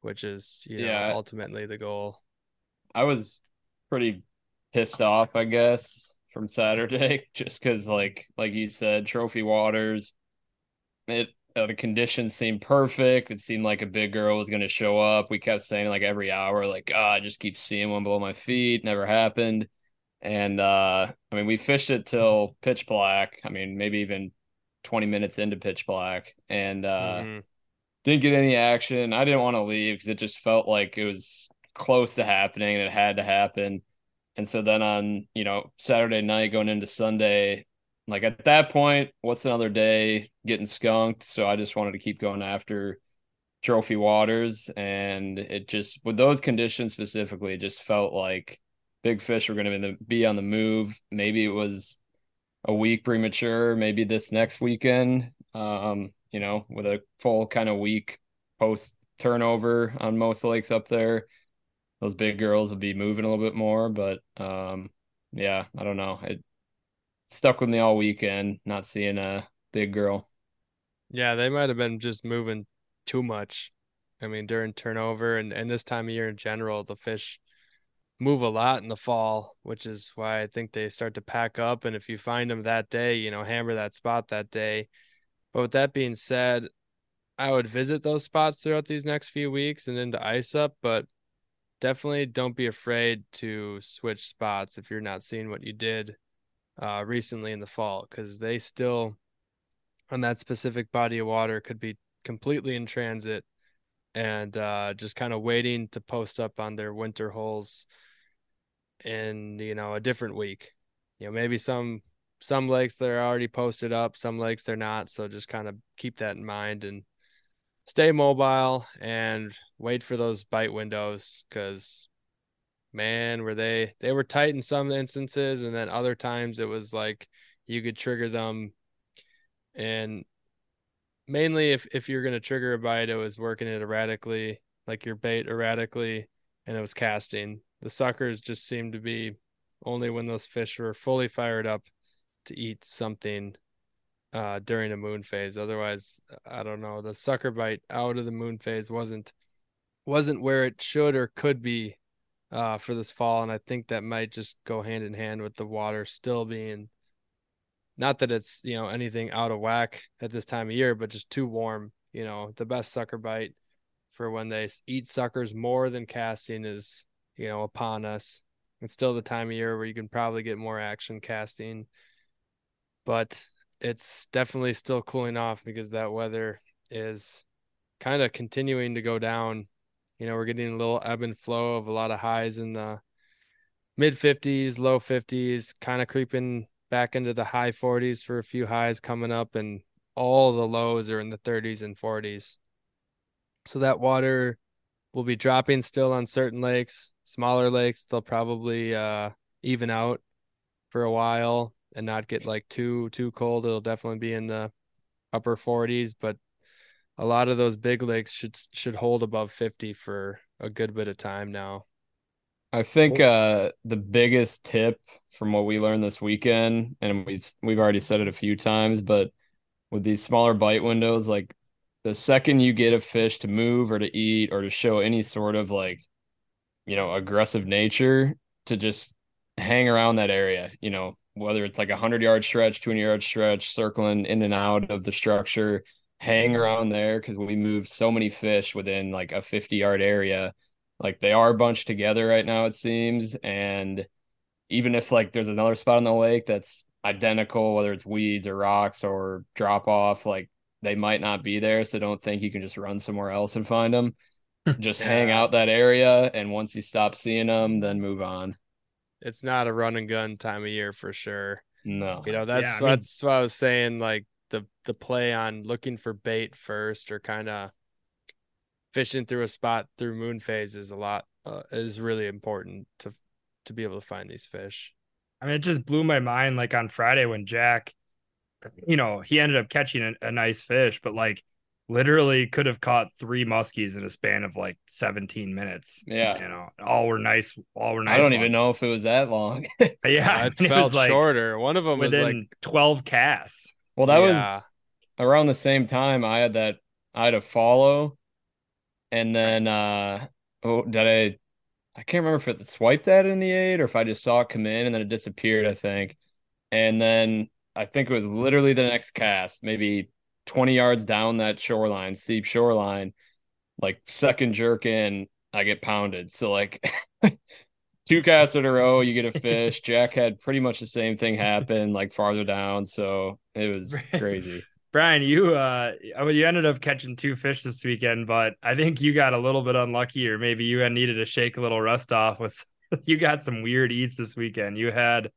which is you know Yeah. ultimately the goal I was pretty pissed off, I guess, from Saturday, just because, like, like you said, trophy waters. It uh, the conditions seemed perfect. It seemed like a big girl was going to show up. We kept saying like every hour, like, ah, I just keep seeing one below my feet. Never happened. And uh, I mean, we fished it till pitch black. I mean, maybe even twenty minutes into pitch black, and uh, Mhm. didn't get any action. I didn't want to leave because it just felt like it was close to happening and it had to happen. And so then on, you know, Saturday night going into Sunday, like at that point, what's another day getting skunked? So I just wanted to keep going after trophy waters. And it just, with those conditions specifically, it just felt like big fish were going to be, on the move. Maybe it was a week premature, maybe this next weekend, um, you know, with a full kind of week post turnover on most lakes up there. Those big girls would be moving a little bit more, but um, yeah, I don't know. It stuck with me all weekend, not seeing a big girl. yeah they might have been just moving too much I mean, during turnover and, and this time of year in general, the fish move a lot in the fall, which is why I think they start to pack up. And if you find them that day, you know, hammer that spot that day. But with that being said, I would visit those spots throughout these next few weeks and into ice up, but definitely don't be afraid to switch spots if you're not seeing what you did uh, recently in the fall, because they still on that specific body of water could be completely in transit and uh, just kind of waiting to post up on their winter holes in you know a different week. You know maybe some some lakes they're already posted up some lakes they're not so just kind of keep that in mind and stay mobile and wait for those bite windows because man were they they were tight in some instances and then other times it was like you could trigger them and mainly if if you're going to trigger a bite it was working it erratically like your bait erratically and it was casting the suckers just seemed to be only when those fish were fully fired up to eat something uh, during a moon phase. Otherwise, I don't know. The sucker bite out of the moon phase wasn't wasn't where it should or could be uh, for this fall, and I think that might just go hand in hand with the water still being not that it's you know anything out of whack at this time of year, but just too warm. You know, the best sucker bite for when they eat suckers more than casting is you know, upon us. It's still the time of year where you can probably get more action casting, but it's definitely still cooling off because that weather is kind of continuing to go down. You know, we're getting a little ebb and flow of a lot of highs in the mid 50s, low 50s, kind of creeping back into the high 40s for a few highs coming up, and all the lows are in the 30s and 40s. So that water will be dropping still on certain lakes. Smaller lakes, they'll probably uh, even out for a while and not get like too too cold. It'll definitely be in the upper 40s, but a lot of those big lakes should should hold above 50 for a good bit of time now. I think uh, the biggest tip from what we learned this weekend, and we've we've already said it a few times, but with these smaller bite windows, like the second you get a fish to move or to eat or to show any sort of like you know aggressive nature to just hang around that area you know whether it's like a 100 yard stretch two hundred yard stretch circling in and out of the structure hang around there because we moved so many fish within like a 50 yard area like they are bunched together right now it seems and even if like there's another spot on the lake that's identical whether it's weeds or rocks or drop off like they might not be there. So don't think you can just run somewhere else and find them. Hmm. just yeah. hang out that area. And once you stop seeing them, then move on. It's not a run and gun time of year for sure. No. You know, that's yeah, mean, that's what I was saying. Like the the play on looking for bait first or kind of fishing through a spot through moon phase is a lot uh, is really important to to be able to find these fish. I mean, it just blew my mind like on Friday when Jack you know, he ended up catching a, a nice fish, but like literally could have caught three muskies in a span of like 17 minutes. Yeah. You know, all were nice. All were nice. I don't ones. even know if it was that long. yeah. It felt like shorter. One of them was like 12 casts. Well, that yeah. was around the same time I had that, I had a follow. And then, uh, oh, did I, I can't remember if it swiped that in the eight or if I just saw it come in and then it disappeared, I think. And then I think it was literally the next cast, maybe 20 yards down that shoreline, steep shoreline, like second jerk in, I get pounded. So like two casts in a row, you get a fish. Jack had pretty much the same thing happen, like farther down. So it was crazy. Brian, you uh you ended up catching two fish this weekend, but I think you got a little bit unlucky, or maybe you had needed to shake a little rust off with you got some weird eats this weekend. You had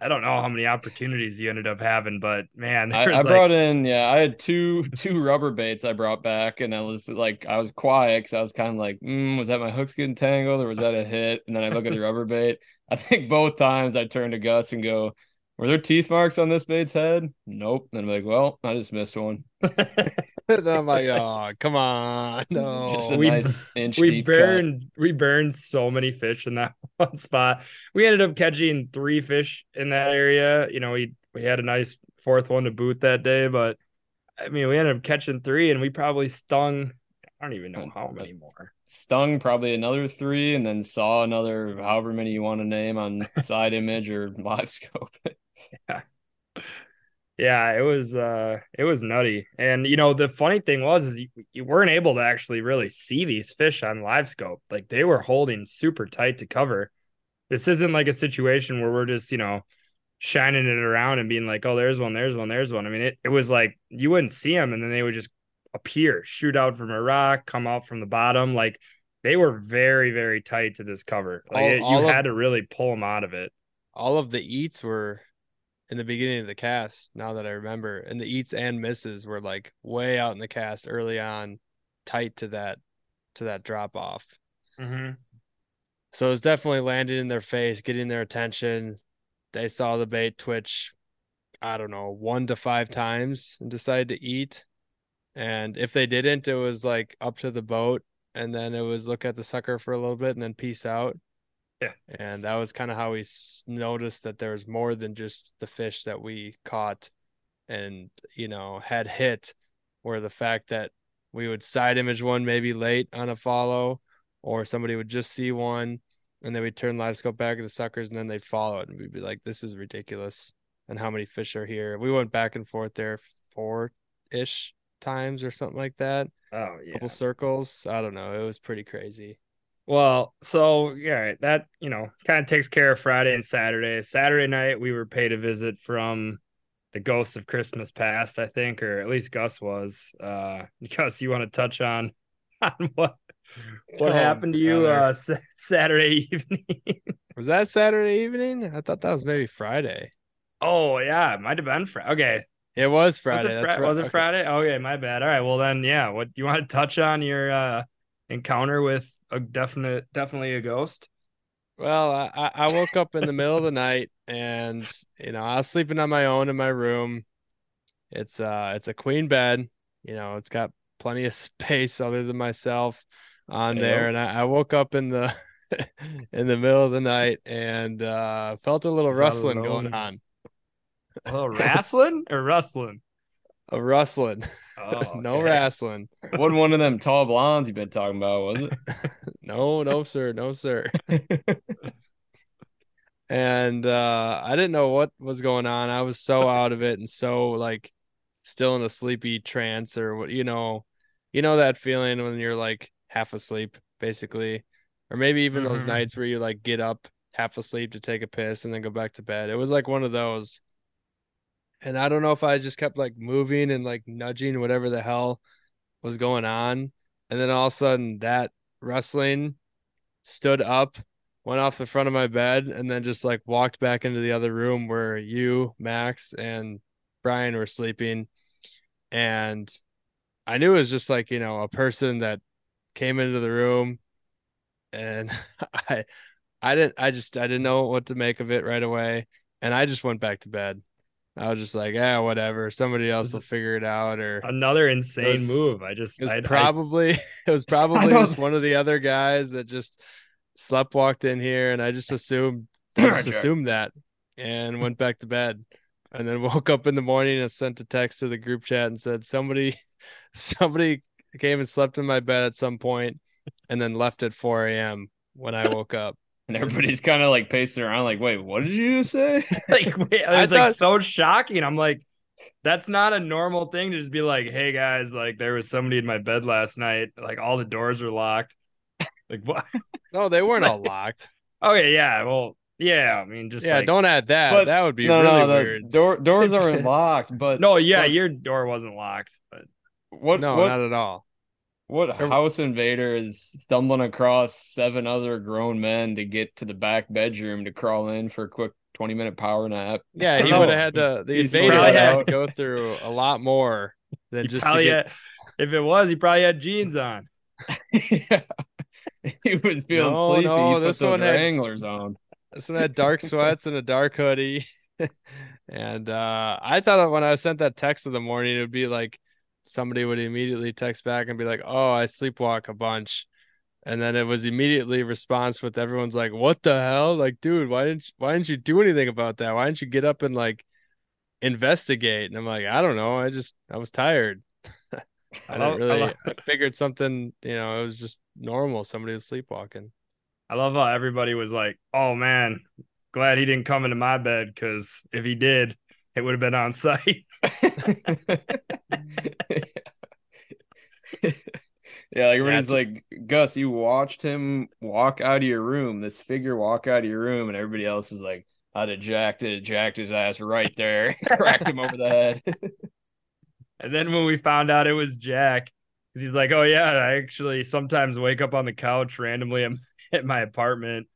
I don't know how many opportunities you ended up having, but man, I, I like... brought in yeah, I had two two rubber baits I brought back, and I was like I was quiet because I was kind of like, mm, was that my hooks getting tangled or was that a hit? And then I look at the rubber bait. I think both times I turn to Gus and go, were there teeth marks on this bait's head? Nope. And I'm like, well, I just missed one. and I'm like, oh, come on. No. Just a we, nice inch we burned cut. we burned so many fish in that one spot. We ended up catching three fish in that area. You know, we we had a nice fourth one to boot that day, but I mean, we ended up catching three and we probably stung I don't even know how uh, many more. Stung probably another three, and then saw another however many you want to name on side image or live scope. Yeah, Yeah, it was uh it was nutty. And you know, the funny thing was is you, you weren't able to actually really see these fish on live scope. Like they were holding super tight to cover. This isn't like a situation where we're just, you know, shining it around and being like, "Oh, there's one, there's one, there's one." I mean, it it was like you wouldn't see them and then they would just appear, shoot out from a rock, come out from the bottom like they were very very tight to this cover. Like All- it, all you of- had to really pull them out of it. All of the eats were in the beginning of the cast. Now that I remember, and the eats and misses were like way out in the cast early on, tight to that to that drop off. Mm-hmm. So it's definitely landing in their face, getting their attention. They saw the bait twitch, I don't know, one to five times and decided to eat. And if they didn't, it was like up to the boat. And then it was look at the sucker for a little bit and then peace out. Yeah. And that was kind of how we noticed that there was more than just the fish that we caught and, you know, had hit, or the fact that we would side image one maybe late on a follow or somebody would just see one and then we'd turn live scope back at the suckers and then they'd follow it and we'd be like this is ridiculous and how many fish are here? We went back and forth there four ish times or something like that. Oh yeah. couple circles. I don't know. It was pretty crazy Well, so yeah, that you know kind of takes care of Friday and Saturday. Saturday night we were paid a visit from the ghost of Christmas past, I think, or at least Gus was. Uh, Gus, you want to touch on on what what Oh, happened to you uh sa- Saturday evening? was that saturday evening i thought that was maybe friday oh yeah, it might have been Friday. Okay, it was friday was it, that's Fri- right. was it Okay. Friday? Okay, my bad. All right, well then, yeah. What you want to touch on your uh encounter with a definite, definitely a ghost? Well, I, I woke up in the middle of the night and you know, I was sleeping on my own in my room. It's uh it's a queen bed, you know, it's got plenty of space other than myself on there. And I, I woke up in the in the middle of the night and uh felt a little rustling going on. Oh, wrestling or rustling? A rustling. Oh, no wrestling. Wasn't one of them tall blondes you've been talking about, was it? No, no, sir, no, sir. and uh I didn't know what was going on. I was so out of it and so like still in a sleepy trance or what you know, you know that feeling when you're like half asleep basically or maybe even those Mhm. nights where you like get up half asleep to take a piss and then go back to bed. It was like one of those. And I don't know if I just kept like moving and like nudging whatever the hell was going on. And then all of a sudden that wrestling stood up, went off the front of my bed, and then just like walked back into the other room where you, Max, and Brian were sleeping. And I knew it was just like, you know, a person that came into the room and I I didn't I just I didn't know what to make of it right away. And I just went back to bed. I was just like, yeah, whatever. Somebody else will figure it out or Another insane was- move. I just it was I, I- probably it was probably just one of the other guys that just slept walked in here and I just assumed I just assumed that and went back to bed and then woke up in the morning and sent a text to the group chat and said somebody somebody came and slept in my bed at some point and then left at 4 a.m. when I woke up. And everybody's kind of like pacing around, like, wait, what did you just say? like wait, it I was like so shocking. I'm like, that's not a normal thing to just be like, hey guys, like there was somebody in my bed last night. Like all the doors are locked. Like what? No, they weren't all locked. Okay, yeah. Well, yeah. I mean, just Yeah, like, don't add that. But- that would be no, really no, the weird. door doors aren't locked, but No, yeah, but your door wasn't locked, but what no, what not at all. What house invader is stumbling across seven other grown men to get to the back bedroom to crawl in for a quick twenty minute power nap? Yeah, he would have had to. The He invader would have to go through a lot more than he just to get. had, if it was, he probably had jeans on. yeah. He was feeling No, sleepy. no, he this those one had- Wranglers on. This one had dark sweats and a dark hoodie. and uh I thought when I sent that text in the morning, it would be like somebody would immediately text back and be like, "Oh, I sleepwalk a bunch," and then it was immediately response with everyone's like, "What the hell? Like, dude, why didn't you, why didn't you do anything about that? Why didn't you get up and like investigate?" And I'm like, "I don't know. I just I was tired." I didn't really. love- I figured something. You know, it was just normal. Somebody was sleepwalking. I love how everybody was like, "Oh man, glad he didn't come into my bed because if he did, it would have been on site." yeah, like everybody's like, Gus, you watched him walk out of your room, this figure walk out of your room, and everybody else is like, I'd have jacked it, jacked his ass right there, cracked him over the head. And then when we found out it was Jack, 'cause he's like, "Oh yeah, I actually sometimes wake up on the couch randomly at my apartment."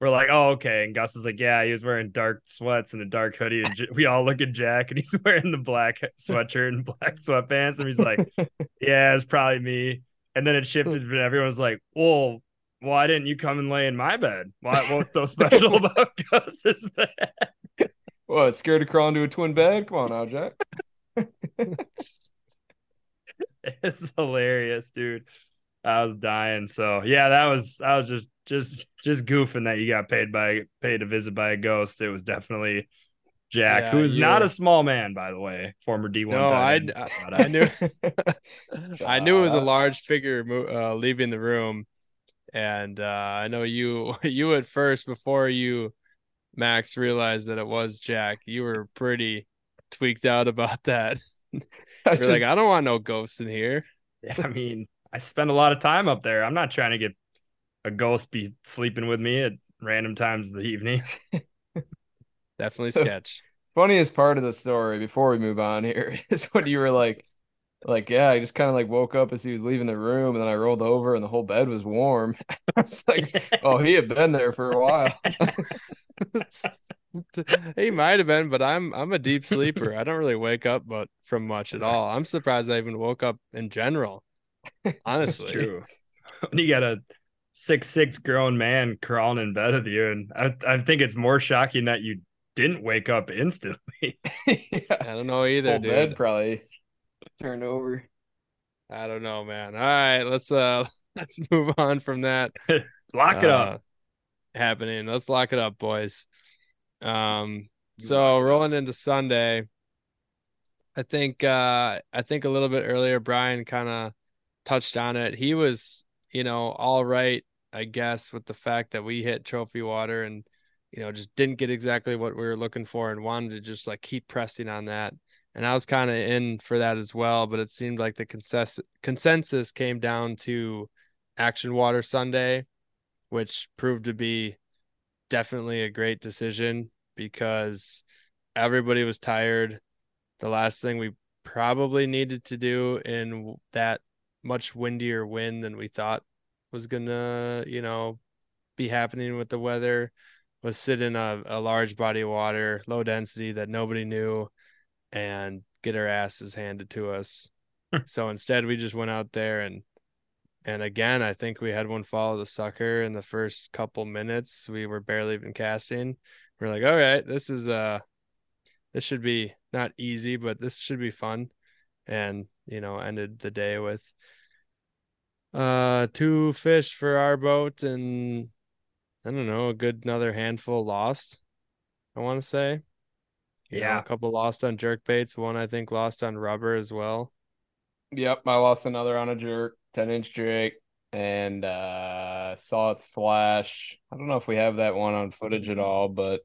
We're like, "Oh okay," and Gus is like, "Yeah, he was wearing dark sweats and a dark hoodie." And we all look at Jack, and he's wearing the black sweatshirt and black sweatpants, and he's like, "Yeah, it's probably me." And then it shifted, and everyone was like, "Well, why didn't you come and lay in my bed? Why? What's so special about Gus's bed?" what, scared to crawl into a twin bed? Come on now, Jack. It's hilarious, dude. I was dying. So yeah, that was I was just just just goofing that you got paid by paid to visit by a ghost. It was definitely Jack, Yeah, who's not a small man, by the way, former D one. No, I, I, I knew. I knew it was a large figure uh, leaving the room, and uh, I know you. You at first, before you, Max, realized that it was Jack. You were pretty tweaked out about that. You're like, just- I don't want no ghosts in here. I mean, I spend a lot of time up there. I'm not trying to get a ghost be sleeping with me at random times of the evening. Definitely sketch. funniest part of the story before we move on here is when you were like like yeah i just kind of like woke up as he was leaving the room and then i rolled over and the whole bed was warm i was like oh he had been there for a while he might have been, but I'm I'm a deep sleeper. I don't really wake up, but from much at all. I'm surprised I even woke up in general. Honestly, True. when you got a six six grown man crawling in bed with you, and I, I think it's more shocking that you didn't wake up instantly. yeah. I don't know either, whole dude. bed probably turned over I don't know, man. All right, let's uh let's move on from that. Lock it up. uh, Happening. Let's lock it up, boys. Um so rolling into Sunday, I think uh I think a little bit earlier Brian kind of touched on it. He was, you know, all right, I guess, with the fact that we hit trophy water and you know, just didn't get exactly what we were looking for and wanted to just like keep pressing on that. And I was kind of in for that as well, but it seemed like the consensus consensus came down to Action Water Sunday, which proved to be definitely a great decision because everybody was tired. The last thing we probably needed to do in that much windier wind than we thought was gonna, you know, be happening with the weather was sit in a, a large body of water, low density that nobody knew, and get our asses handed to us. so instead, we just went out there and and again, I think we had one follow the sucker in the first couple minutes. We were barely even casting. We're like, all right, this is uh this should be not easy, but this should be fun. And, you know, ended the day with uh two fish for our boat and I don't know, a good another handful lost, I want to say. You know, Yeah. a couple lost on jerk baits, one I think lost on rubber as well. yep i lost another on a jerk 10 inch jake and uh saw its flash i don't know if we have that one on footage at all but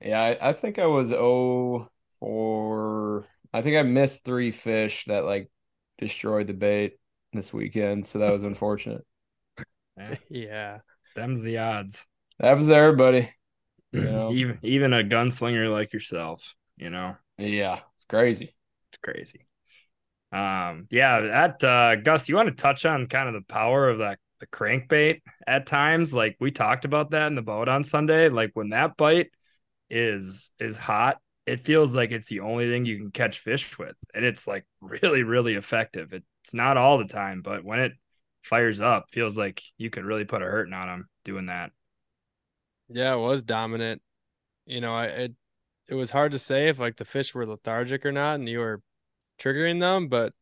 yeah i, I think i was oh for i think i missed three fish that like destroyed the bait this weekend so that was unfortunate Yeah, Yeah. them's the odds. that was everybody you know? Even even a gunslinger like yourself, you know, yeah it's crazy it's crazy. Um, yeah, that uh Gus, you want to touch on kind of the power of that the crankbait at times? Like we talked about that in the boat on Sunday. Like when that bite is is hot, it feels like it's the only thing you can catch fish with, and it's like really, really effective. It's not all the time, but when it fires up, feels like you could really put a hurting on them doing that. Yeah, it was dominant. You know, I it it was hard to say if like the fish were lethargic or not and you were triggering them, but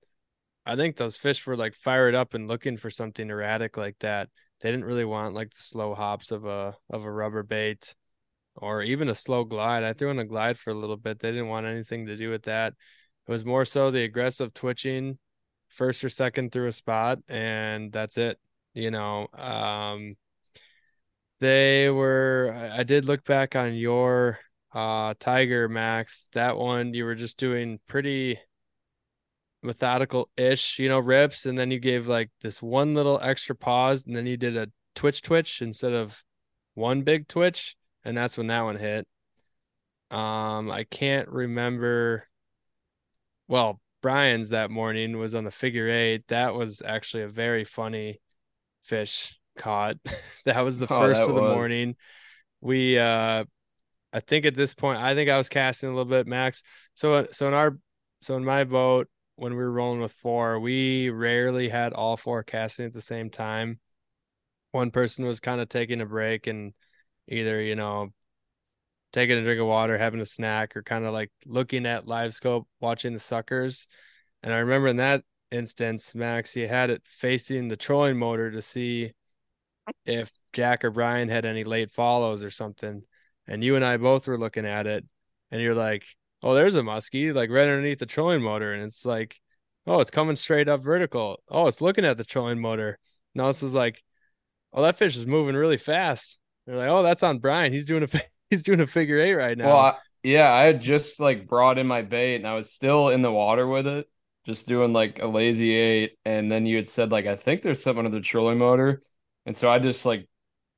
I think those fish were like fired up and looking for something erratic like that. They didn't really want like the slow hops of a of a rubber bait or even a slow glide. I threw in a glide for a little bit. They didn't want anything to do with that. It was more so the aggressive twitching first or second through a spot, and that's it. You know, um, they were. I, did look back on your uh Tiger Max. That one you were just doing pretty methodical ish, you know, rips, and then you gave like this one little extra pause, and then you did a twitch twitch instead of one big twitch, and that's when that one hit. Um, I can't remember. Well, Brian's that morning was on the figure eight. That was actually a very funny fish caught. that was the Oh, first of the was. morning. We uh I think at this point I think I was casting a little bit max. So so in our so in my boat when we were rolling with four, we rarely had all four casting at the same time. One person was kind of taking a break and either, you know, taking a drink of water, having a snack, or kind of like looking at live scope, watching the suckers. And I remember in that instance, Max, he had it facing the trolling motor to see if Jack or Brian had any late follows or something. And you and I both were looking at it, and you're like, "Oh, there's a muskie, like right underneath the trolling motor," and it's like, "Oh, it's coming straight up vertical. Oh, it's looking at the trolling motor." Now this is like, "Oh, that fish is moving really fast." They're like, "Oh, that's on Brian. He's doing a he's doing a figure eight right now." Well, I, yeah, I had just like brought in my bait and I was still in the water with it, just doing like a lazy eight. And then you had said like I think there's something under the trolling motor, and so I just like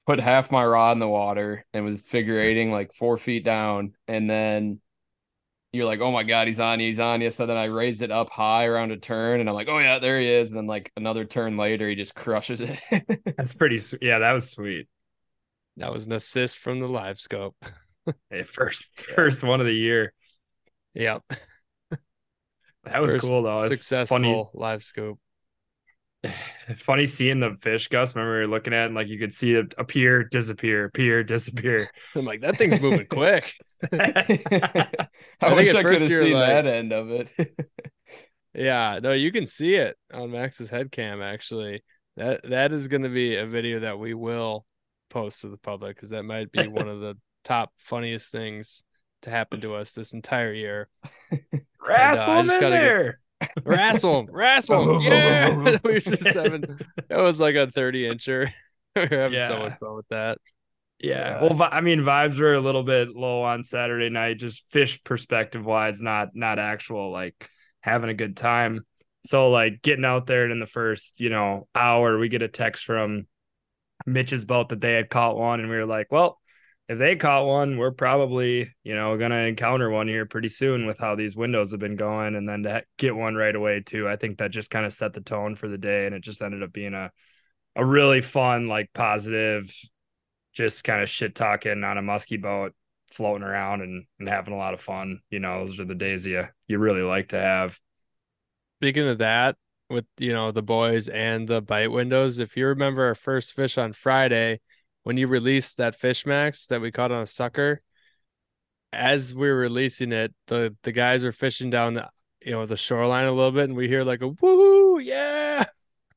put half my rod in the water and was figure eighting like four feet down, and then you're like, oh my god, he's on you, he's on you. So then I raised it up high around a turn, and I'm like, oh yeah, there he is. And then like another turn later, he just crushes it. That's pretty. su- Yeah, that was sweet. That was an assist from the live scope. Hey, first first one of the year. Yep. That was First cool though. It's Successful funny. live scope. funny seeing the fish, Gus. Remember we were looking at it and like you could see it appear, disappear, appear, disappear. I'm like, that thing's moving quick. I, I think wish at I could first have you're seen like- that end of it. Yeah, no, you can see it on Max's head cam actually. That that is going to be a video that we will post to the public because that might be one of the top funniest things to happen to us this entire year. Uh, wrestle him in gotta get- there. Wrestle him, wrestle him, yeah. we were just having it was like a 30 incher. we were having so Yeah. much fun with that. Yeah. Yeah. Well, I mean, vibes were a little bit low on Saturday night, just fish perspective wise, not not actual like having a good time. So like getting out there and in the first, you know, hour, we get a text from Mitch's boat that they had caught one, and we were like, well, if they caught one, we're probably, you know, gonna encounter one here pretty soon with how these windows have been going, and then to get one right away too. I think that just kind of set the tone for the day, and it just ended up being a a really fun, like positive, just kind of shit talking on a musky boat, floating around and, and having a lot of fun. You know, those are the days you you really like to have. Speaking of that, with you know the boys and the bite windows, if you remember our first fish on Friday, when you released that fish max that we caught on a sucker, as we were releasing it, the the guys were fishing down the you know the shoreline a little bit, and we hear like a woohoo, yeah,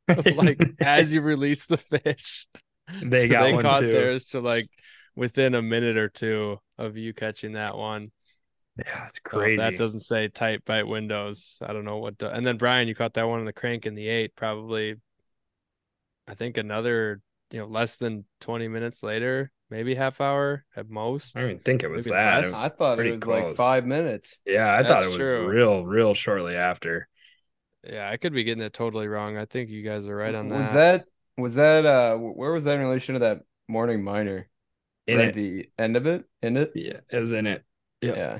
like as you release the fish. They So got they caught too. theirs to like within a minute or two of you catching that one. Yeah, it's So crazy. that doesn't say tight bite windows. I don't know what. do- and then Brian, you caught that one in the crank in the eight, probably. I think another, you know, less than twenty minutes later, maybe half hour at most. I don't think it was Maybe that. It less. was I thought it pretty was like five minutes. Yeah, I thought it was true. real, real shortly after. Yeah, I could be getting it totally wrong. I think you guys are right on that. Was that was that uh where was that in relation to that morning minor? In Right it. at the end of it? In it? Yeah, it was in it. Yeah. Yeah.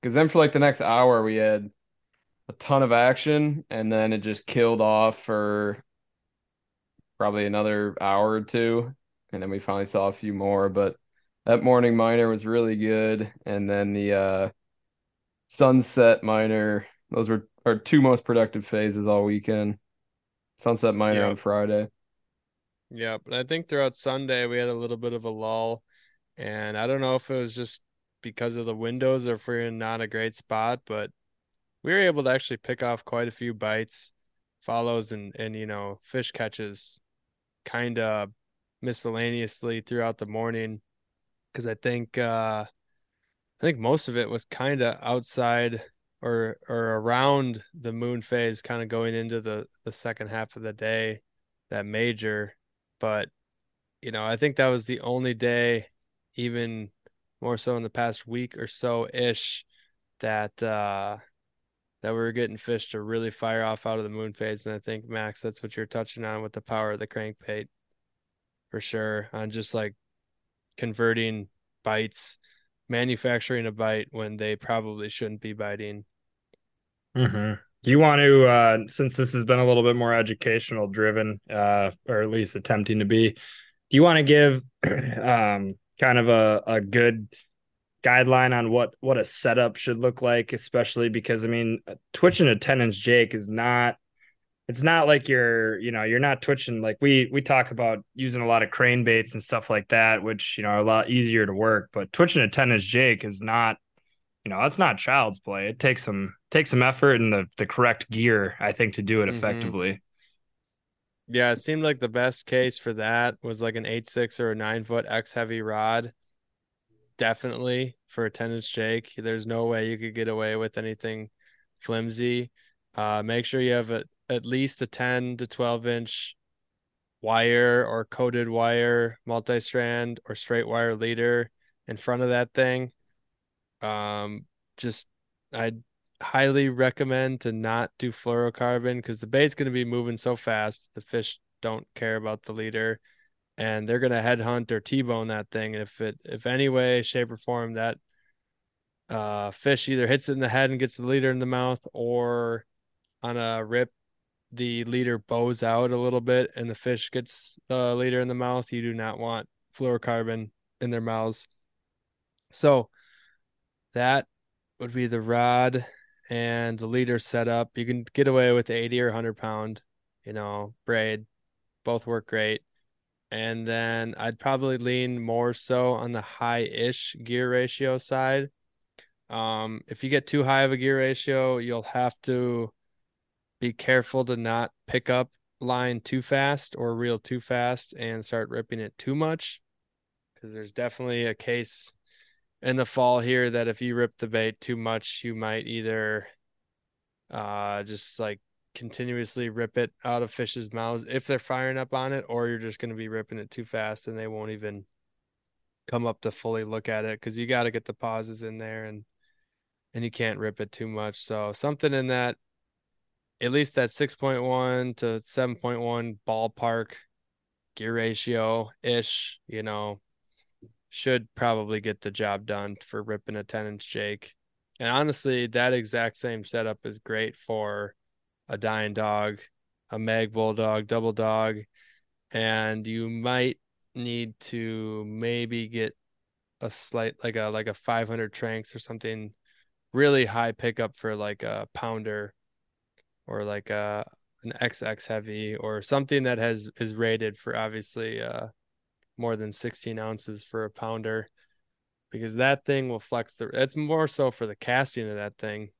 Because then for like the next hour we had a ton of action and then it just killed off for probably another hour or two. And then we finally saw a few more. But that morning minor was really good. And then the uh sunset minor, those were our two most productive phases all weekend. Sunset minor Yeah. on Friday. Yeah, but I think throughout Sunday we had a little bit of a lull, and I don't know if it was just because of the windows if we're in not a great spot, but we were able to actually pick off quite a few bites, follows, and and you know fish catches, kind of miscellaneously throughout the morning, because I think uh I think most of it was kind of outside or or around the moon phase kind of going into the the second half of the day that major. But you know i think that was the only day even more so in the past week or so ish that uh that we were getting fish to really fire off out of the moon phase and i think max that's what you're touching on with the power of the crankbait for sure on just like converting bites manufacturing a bite when they probably shouldn't be biting Mm-hmm. You want to, uh, since this has been a little bit more educational driven, uh, or at least attempting to be, do you want to give um, kind of a, a good guideline on what what a setup should look like, especially because I mean, twitching a 10 inch Jake is not it's not like you're you know you're not twitching. Like we we talk about using a lot of crankbaits and stuff like that which you know are a lot easier to work but twitching a 10 inch jake is not you know that's not child's play. It takes some takes some effort and the the correct gear i think to do it Mhm. effectively Yeah, it seemed like the best case for that was like an eight six or a nine foot X heavy rod. Definitely for a 10 inch Jake. There's no way you could get away with anything flimsy. Uh, make sure you have a, at least a 10 to 12 inch wire or coated wire, multi strand or straight wire leader in front of that thing. Um, just I'd highly recommend to not do fluorocarbon because the bait's going to be moving so fast. The fish don't care about the leader and they're going to headhunt or T-bone that thing. And if it, if any way, shape or form that uh, fish either hits it in the head and gets the leader in the mouth or on a rip, the leader bows out a little bit and the fish gets the leader in the mouth, you do not want fluorocarbon in their mouths. So that would be the rod and the leader setup. You can get away with 80 or 100 pound, you know, braid. Both work great. And then I'd probably lean more so on the high ish gear ratio side. Um, if you get too high of a gear ratio, you'll have to be careful to not pick up line too fast or reel too fast and start ripping it too much. Because there's definitely a case in the fall here that if you rip the bait too much, you might either uh just like continuously rip it out of fish's mouths if they're firing up on it, or you're just going to be ripping it too fast and they won't even come up to fully look at it because you got to get the pauses in there and and you can't rip it too much. So something in that at least that 6.1 to 7.1 ballpark gear ratio ish, you know, should probably get the job done for ripping a 10 inch Jake. And honestly, that exact same setup is great for a dying dog, a mag bulldog, double dog, and you might need to maybe get a slight like a like a 500 Tranx or something really high pickup for like a pounder or like a an XX heavy or something that has is rated for obviously uh more than 16 ounces for a pounder because that thing will flex the it's more so for the casting of that thing.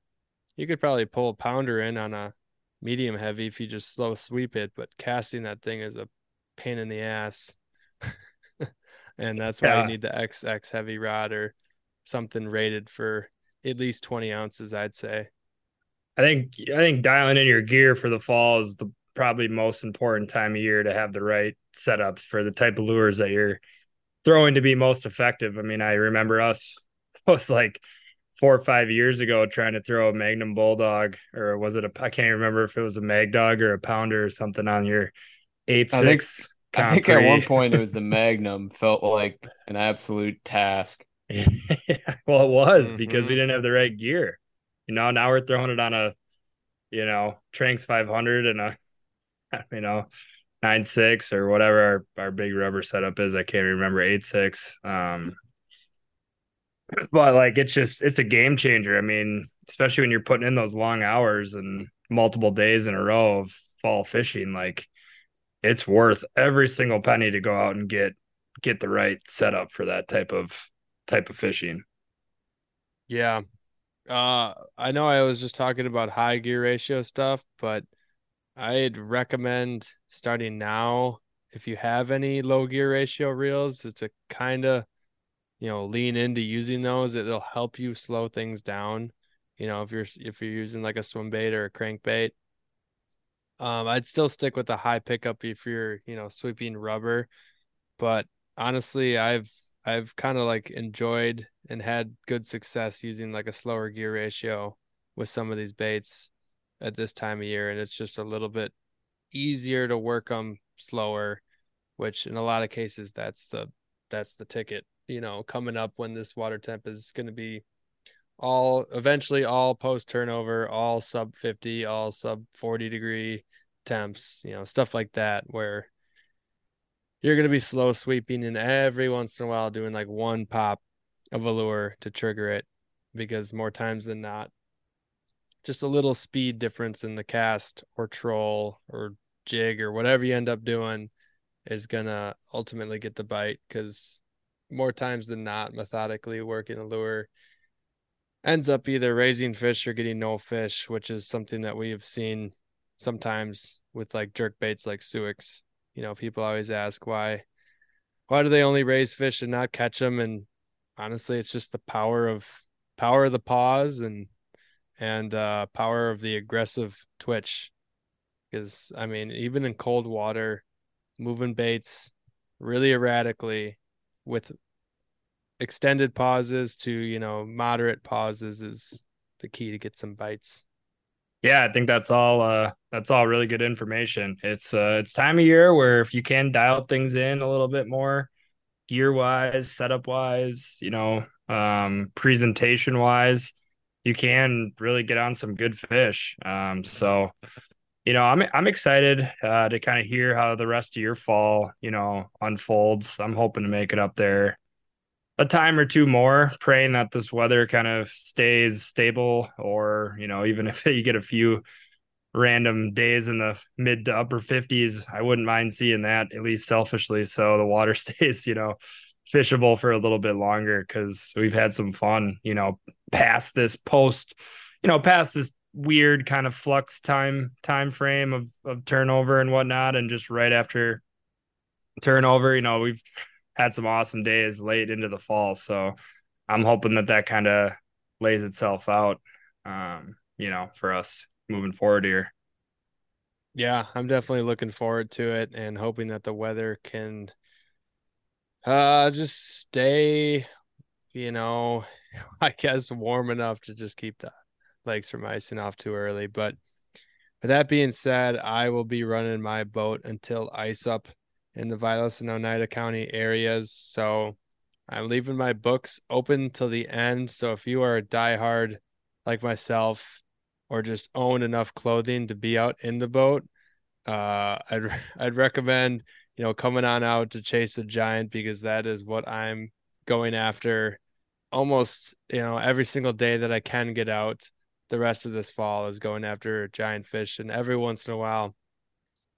You could probably pull a pounder in on a medium heavy if you just slow sweep it but casting that thing is a pain in the ass. And that's why Yeah. you need the xx heavy rod or something rated for at least 20 ounces i'd say. I think i think dialing in your gear for the fall is the probably most important time of year to have the right setups for the type of lures that you're throwing to be most effective i mean i remember us was like four or five years ago trying to throw a magnum bulldog or was it a i can't remember if it was a mag dog or a pounder or something on your eight I think- six I think at one point it was the Magnum felt like an absolute task. Yeah, well, it was because we Mhm. didn't have the right gear. You know, now we're throwing it on a, you know, Tranx 500 and a, you know, nine six or whatever our, our big rubber setup is. I can't remember eight six. Um, but like it's just it's a game changer. I mean, especially when you're putting in those long hours and multiple days in a row of fall fishing, like it's worth every single penny to go out and get get the right setup for that type of type of fishing. Yeah. Uh I know I was just talking about high gear ratio stuff, but I'd recommend starting now if you have any low gear ratio reels is to kind of you know lean into using those. It'll help you slow things down You know, if you're if you're using like a swim bait or a crankbait, um, I'd still stick with a high pickup if you're you know sweeping rubber. But honestly, I've I've kind of like enjoyed and had good success using like a slower gear ratio with some of these baits at this time of year, and it's just a little bit easier to work them slower, which in a lot of cases that's the that's the ticket. You know, coming up when this water temp is going to be all eventually all post turnover, all sub 50, all sub 40 degree temps, you know, stuff like that where you're going to be slow sweeping and every once in a while doing like one pop of a lure to trigger it because more times than not just a little speed difference in the cast or troll or jig or whatever you end up doing is to ultimately get the bite cuz more times than not methodically working a lure ends up either raising fish or getting no fish, which is something that we have seen sometimes with like jerk baits like Suicks. You know, people always ask why why do they only raise fish and not catch them? And honestly, it's just the power of power of the pause and and uh, power of the aggressive twitch. Because I mean, even in cold water, moving baits really erratically with extended pauses to you know moderate pauses is the key to get some bites yeah i think that's all uh that's all really good information it's uh it's time of year where if you can dial things in a little bit more gear wise setup wise you know um presentation wise you can really get on some good fish um so you know i'm i'm excited uh to kind of hear how the rest of your fall you know unfolds i'm hoping to make it up there a time or two more, praying that this weather kind of stays stable, or you know, even if you get a few random days in the mid to upper 50s, I wouldn't mind seeing that at least selfishly. So the water stays, you know, fishable for a little bit longer because we've had some fun, you know, past this post, you know, past this weird kind of flux time time frame of of turnover and whatnot, and just right after turnover, you know, we've had some awesome days late into the fall. So I'm hoping that that kind of lays itself out, um, you know, for us moving forward here. Yeah, I'm definitely looking forward to it and hoping that the weather can uh just stay, you know, I guess warm enough to just keep the legs from icing off too early. But with that being said, I will be running my boat until ice up in the Vilas and Oneida County areas. So I'm leaving my books open till the end. So if you are a diehard like myself or just own enough clothing to be out in the boat, uh, I'd I'd recommend you know coming on out to chase a giant because that is what I'm going after almost you know every single day that I can get out the rest of this fall is going after giant fish and every once in a while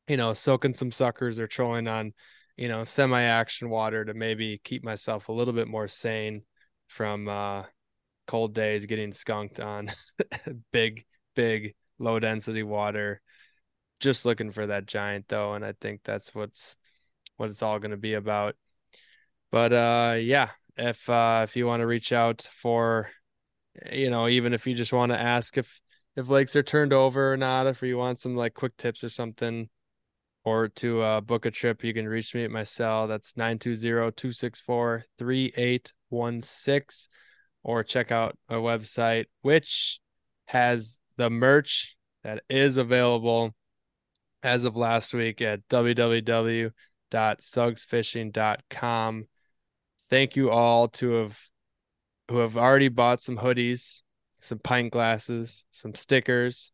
you know, soaking some suckers or trolling on, you know, semi action water to maybe keep myself a little bit more sane from uh cold days getting skunked on big, big, low density water. Just looking for that giant though, and I think that's what's what it's all gonna be about. But uh yeah, if uh if you want to reach out for you know, even if you just want to ask if if lakes are turned over or not, if you want some like quick tips or something, or to uh, book a trip, you can reach me at my cell. That's 920-264-3816 or check out my website, which has the merch that is available as of last week at www.sugsfishing.com. Thank you all to have who have already bought some hoodies, some pint glasses, some stickers,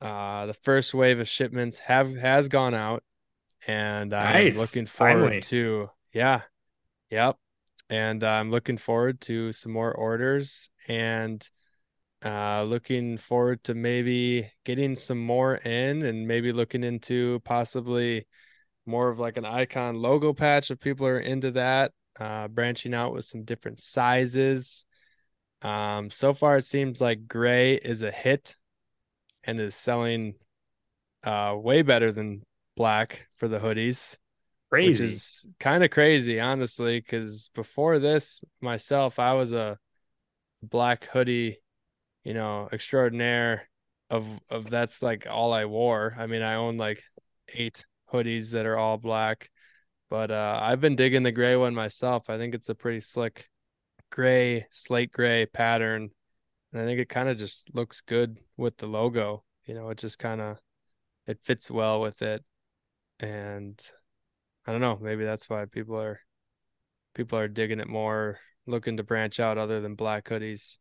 uh, the first wave of shipments have has gone out, and I'm nice. looking forward Finally. to yeah, yep, and I'm looking forward to some more orders and uh, looking forward to maybe getting some more in and maybe looking into possibly more of like an icon logo patch if people are into that. Uh, branching out with some different sizes. Um, so far it seems like gray is a hit and is selling uh way better than black for the hoodies. Crazy. Which is kind of crazy, honestly, because before this myself, I was a black hoodie you know, extraordinaire of of that's like all I wore. I mean, I own like eight hoodies that are all black, but uh, I've been digging the gray one myself. I think it's a pretty slick gray, slate gray pattern, and I think it kind of just looks good with the logo. You know, it just kind of it fits well with it, and I don't know. Maybe that's why people are people are digging it more, looking to branch out other than black hoodies.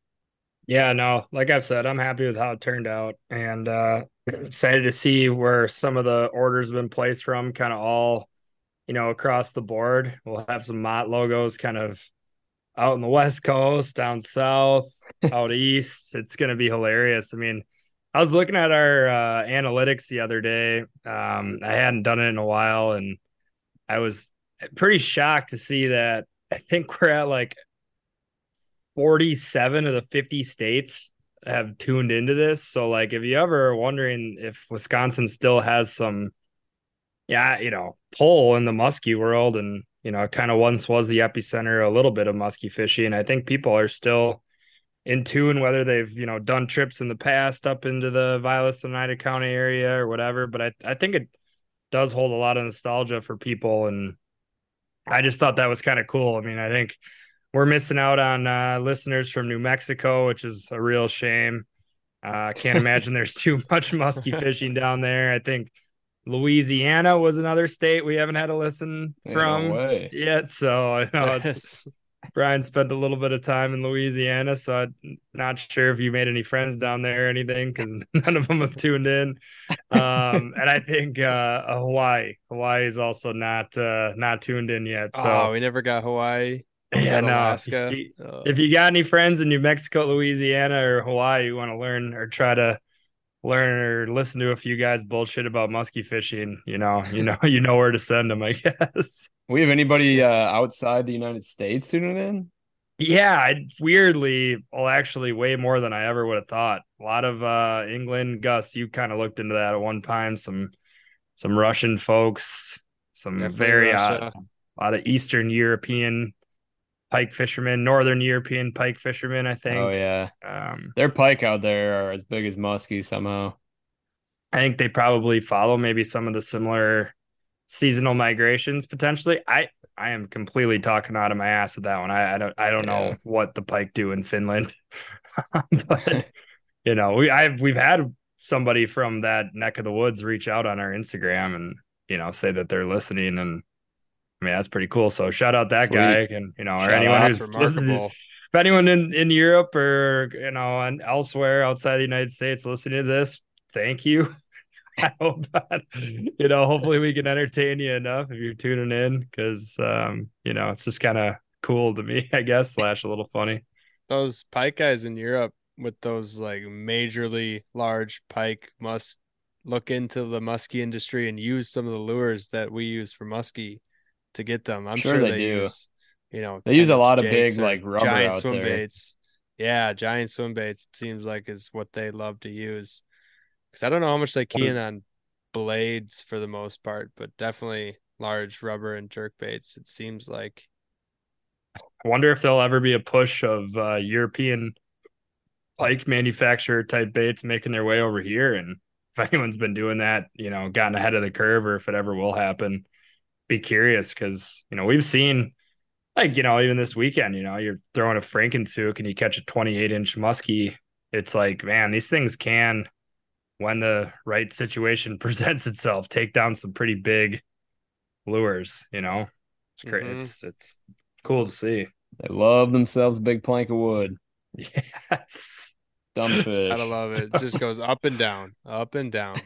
Yeah, no, like I've said, I'm happy with how it turned out and uh excited to see where some of the orders have been placed from, kind of all, you know, across the board. We'll have some Mott logos kind of out in the West Coast, down south, out east. It's gonna be hilarious. I mean, I was looking at our uh analytics the other day. Um, I hadn't done it in a while and I was pretty shocked to see that I think we're at like 47 of the 50 states have tuned into this. So like if you ever wondering if Wisconsin still has some yeah, you know, pull in the muskie world and you know, kind of once was the epicenter a little bit of muskie fishing. I think people are still in tune whether they've, you know, done trips in the past up into the Vilas and Oneida County area or whatever, but I I think it does hold a lot of nostalgia for people and I just thought that was kind of cool. I mean, I think we're missing out on uh, listeners from New Mexico, which is a real shame. Uh, I uh, can't imagine there's too much musky fishing down there. I think Louisiana was another state we haven't had a listen from no yet. So I know it's Brian spent a little bit of time in Louisiana, so I'm not sure if you made any friends down there or anything because none of them have tuned in. Um, and I think uh, Hawaii, Hawaii is also not uh, not tuned in yet. So oh, we never got Hawaii. Yeah, no. Alaska. If you, uh, if you got any friends in New Mexico, Louisiana, or Hawaii, you want to learn or try to learn or listen to a few guys bullshit about musky fishing, you know, you know, you know where to send them, I guess. We have anybody uh, outside the United States tuning in? Yeah, I, weirdly, well, actually, way more than I ever would have thought. A lot of uh, England, Gus, you kind of looked into that at one time. Some, some Russian folks, some Definitely very uh, a lot of Eastern European pike fishermen, Northern European pike fishermen. I think. Oh yeah, um, their pike out there are as big as muskie somehow. I think they probably follow maybe some of the similar seasonal migrations potentially. I I am completely talking out of my ass with that one. I, I don't I don't yeah. know what the pike do in Finland, but you know we I've we've had somebody from that neck of the woods reach out on our Instagram and you know say that they're listening and I mean that's pretty cool. So shout out that Sweet. guy and you know or anyone who's remarkable. If anyone in, in Europe or you know and elsewhere outside the United States listening to this, thank you. I hope that you know, hopefully we can entertain you enough if you're tuning in because um, you know, it's just kind of cool to me, I guess, slash a little funny. Those pike guys in Europe with those like majorly large pike must look into the muskie industry and use some of the lures that we use for muskie to get them. I'm sure, sure they, they, do. Use, you know, they use a lot of big like rubber giant swim there. baits. Yeah, giant swim baits. It seems like is what they love to use because I don't know how much they key in on blades for the most part, but definitely large rubber and jerk baits. It seems like. I wonder if there'll ever be a push of uh, European pike manufacturer type baits making their way over here, and if anyone's been doing that, you know, gotten ahead of the curve, or if it ever will happen. Be curious because you know we've seen like you know even this weekend you know you're throwing a frankensuke and you catch a 28 inch muskie it's like man these things can when the right situation presents itself, take down some pretty big lures. You know, it's great. Mm-hmm. It's it's cool to see. They love themselves a big plank of wood. Yes. Dumb fish. I love it. It just goes up and down, up and down,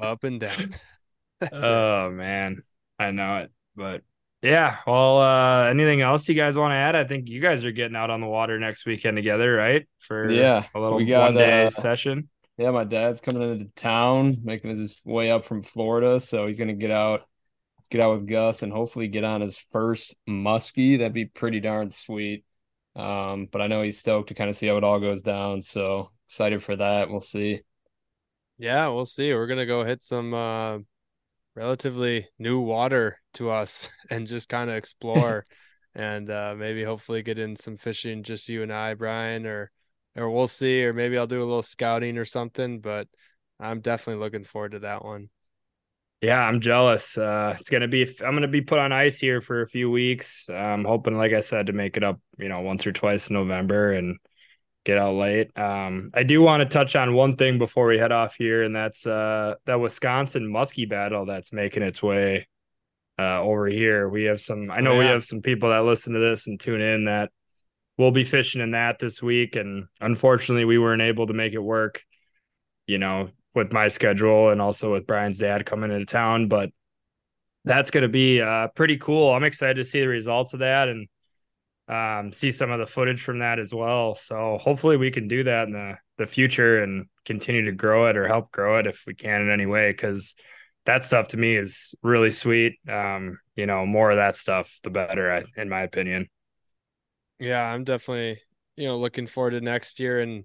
up and down. Oh man, I know it. But yeah, well, uh, anything else you guys want to add? I think you guys are getting out on the water next weekend together, right? For yeah, a little we got, one day uh, session. Yeah, my dad's coming into town, making his way up from Florida, so he's gonna get out, get out with Gus, and hopefully get on his first muskie. That'd be pretty darn sweet. Um, but I know he's stoked to kind of see how it all goes down. So excited for that. We'll see. Yeah, we'll see. We're gonna go hit some uh, relatively new water to us and just kind of explore, and uh, maybe hopefully get in some fishing. Just you and I, Brian, or or we'll see, or maybe I'll do a little scouting or something. But I'm definitely looking forward to that one. Yeah, I'm jealous. Uh, it's gonna be. I'm gonna be put on ice here for a few weeks. I'm hoping, like I said, to make it up, you know, once or twice in November and get out late. Um, I do want to touch on one thing before we head off here, and that's uh that Wisconsin Muskie battle that's making its way uh over here. We have some. I know Oh, we have some people that listen to this and tune in that will be fishing in that this week, and unfortunately, we weren't able to make it work. You know, with my schedule and also with Brian's dad coming into town, but that's going to be uh, pretty cool. I'm excited to see the results of that and um, see some of the footage from that as well. So hopefully we can do that in the, the future and continue to grow it or help grow it if we can in any way. Cause that stuff to me is really sweet. Um, you know, more of that stuff, the better, I, in my opinion. Yeah, I'm definitely, you know, looking forward to next year and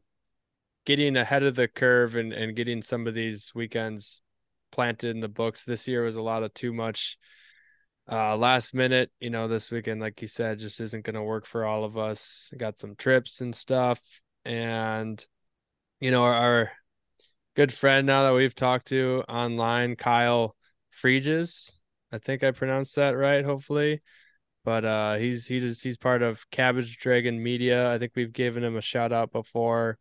getting ahead of the curve and, and getting some of these weekends planted in the books. This year was a lot of too much uh last minute, you know, this weekend, like you said, just isn't gonna work for all of us. Got some trips and stuff. And you know, our, our good friend now that we've talked to online, Kyle Freeges. I think I pronounced that right, hopefully but uh he's he's he's part of Cabbage Dragon Media. I think we've given him a shout out before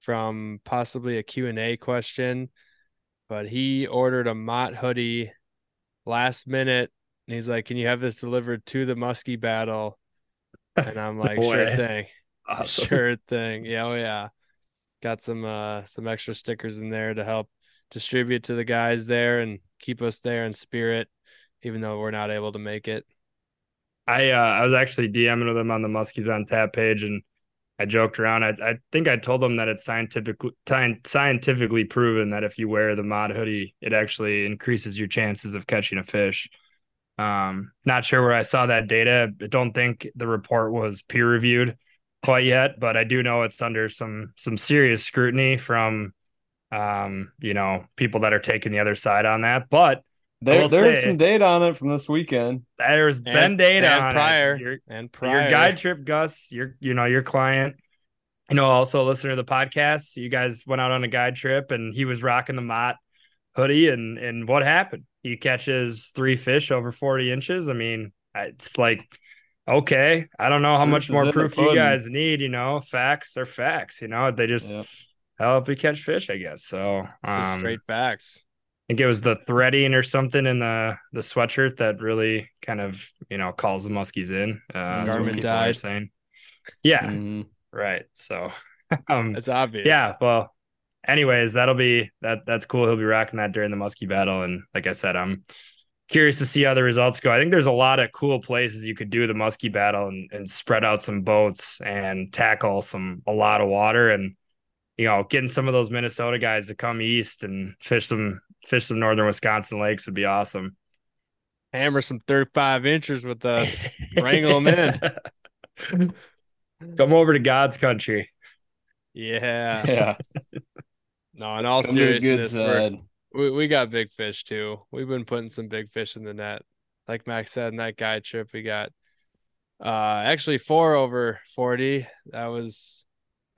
from possibly a Q&A question, but he ordered a Mott hoodie last minute and he's like, "Can you have this delivered to the Muskie battle?" And I'm like, "Sure thing." Awesome. Sure thing. Yeah, oh yeah. Got some uh some extra stickers in there to help distribute to the guys there and keep us there in spirit even though we're not able to make it. I uh, I was actually DMing with him on the Muskies on Tap page, and I joked around. I I think I told them that it's scientifically scientifically proven that if you wear the Mott hoodie, it actually increases your chances of catching a fish. Um, not sure where I saw that data. I don't think the report was peer reviewed quite yet, but I do know it's under some some serious scrutiny from um, you know, people that are taking the other side on that. But There, there's say- some data on it from this weekend. there's been data and on it. prior. Your- And your guide trip, Gus, your you know your client, you know, also a listener to the podcast. You guys went out on a guide trip, and he was rocking the Mott hoodie, and and what happened? He catches three fish over forty inches. I mean, it's like okay, I don't know how much more proof you guys need. You know, facts are facts. You know, they just Yep. help you catch fish, I guess. So, um, straight facts. I think it was the threading or something in the the sweatshirt that really kind of you know calls the muskies in. Uh, Garment dyed. saying. Yeah, Mhm. right. So, um, It's obvious. yeah. Well, anyways, that'll be that. That's cool. He'll be rocking that during the muskie battle, and like I said, I'm curious to see how the results go. I think there's a lot of cool places you could do the muskie battle and, and spread out some boats and tackle some a lot of water and you know getting some of those Minnesota guys to come east and fish some fish some northern Wisconsin lakes would be awesome. Hammer some 35 inches with us. wrangle them in. Come over to God's country. Yeah. Yeah. No, in all Come to the good seriousness, we, we got big fish too. We've been putting some big fish in the net. Like Max said, in that guide trip, we got uh actually four over 40. That was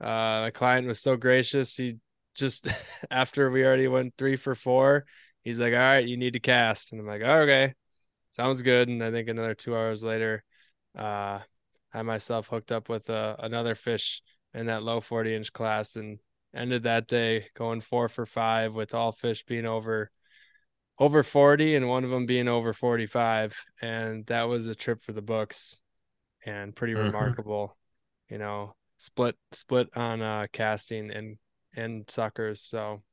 uh my client was so gracious. He just after we already went three for four, he's like, All right, you need to cast. And I'm like, Okay, sounds good. And I think another two hours later, uh I myself hooked up with uh, another fish in that low 40 inch class and ended that day going four for five with all fish being over over 40 and one of them being over 45 and that was a trip for the books and pretty Mhm. remarkable you know split split on uh casting and and suckers. So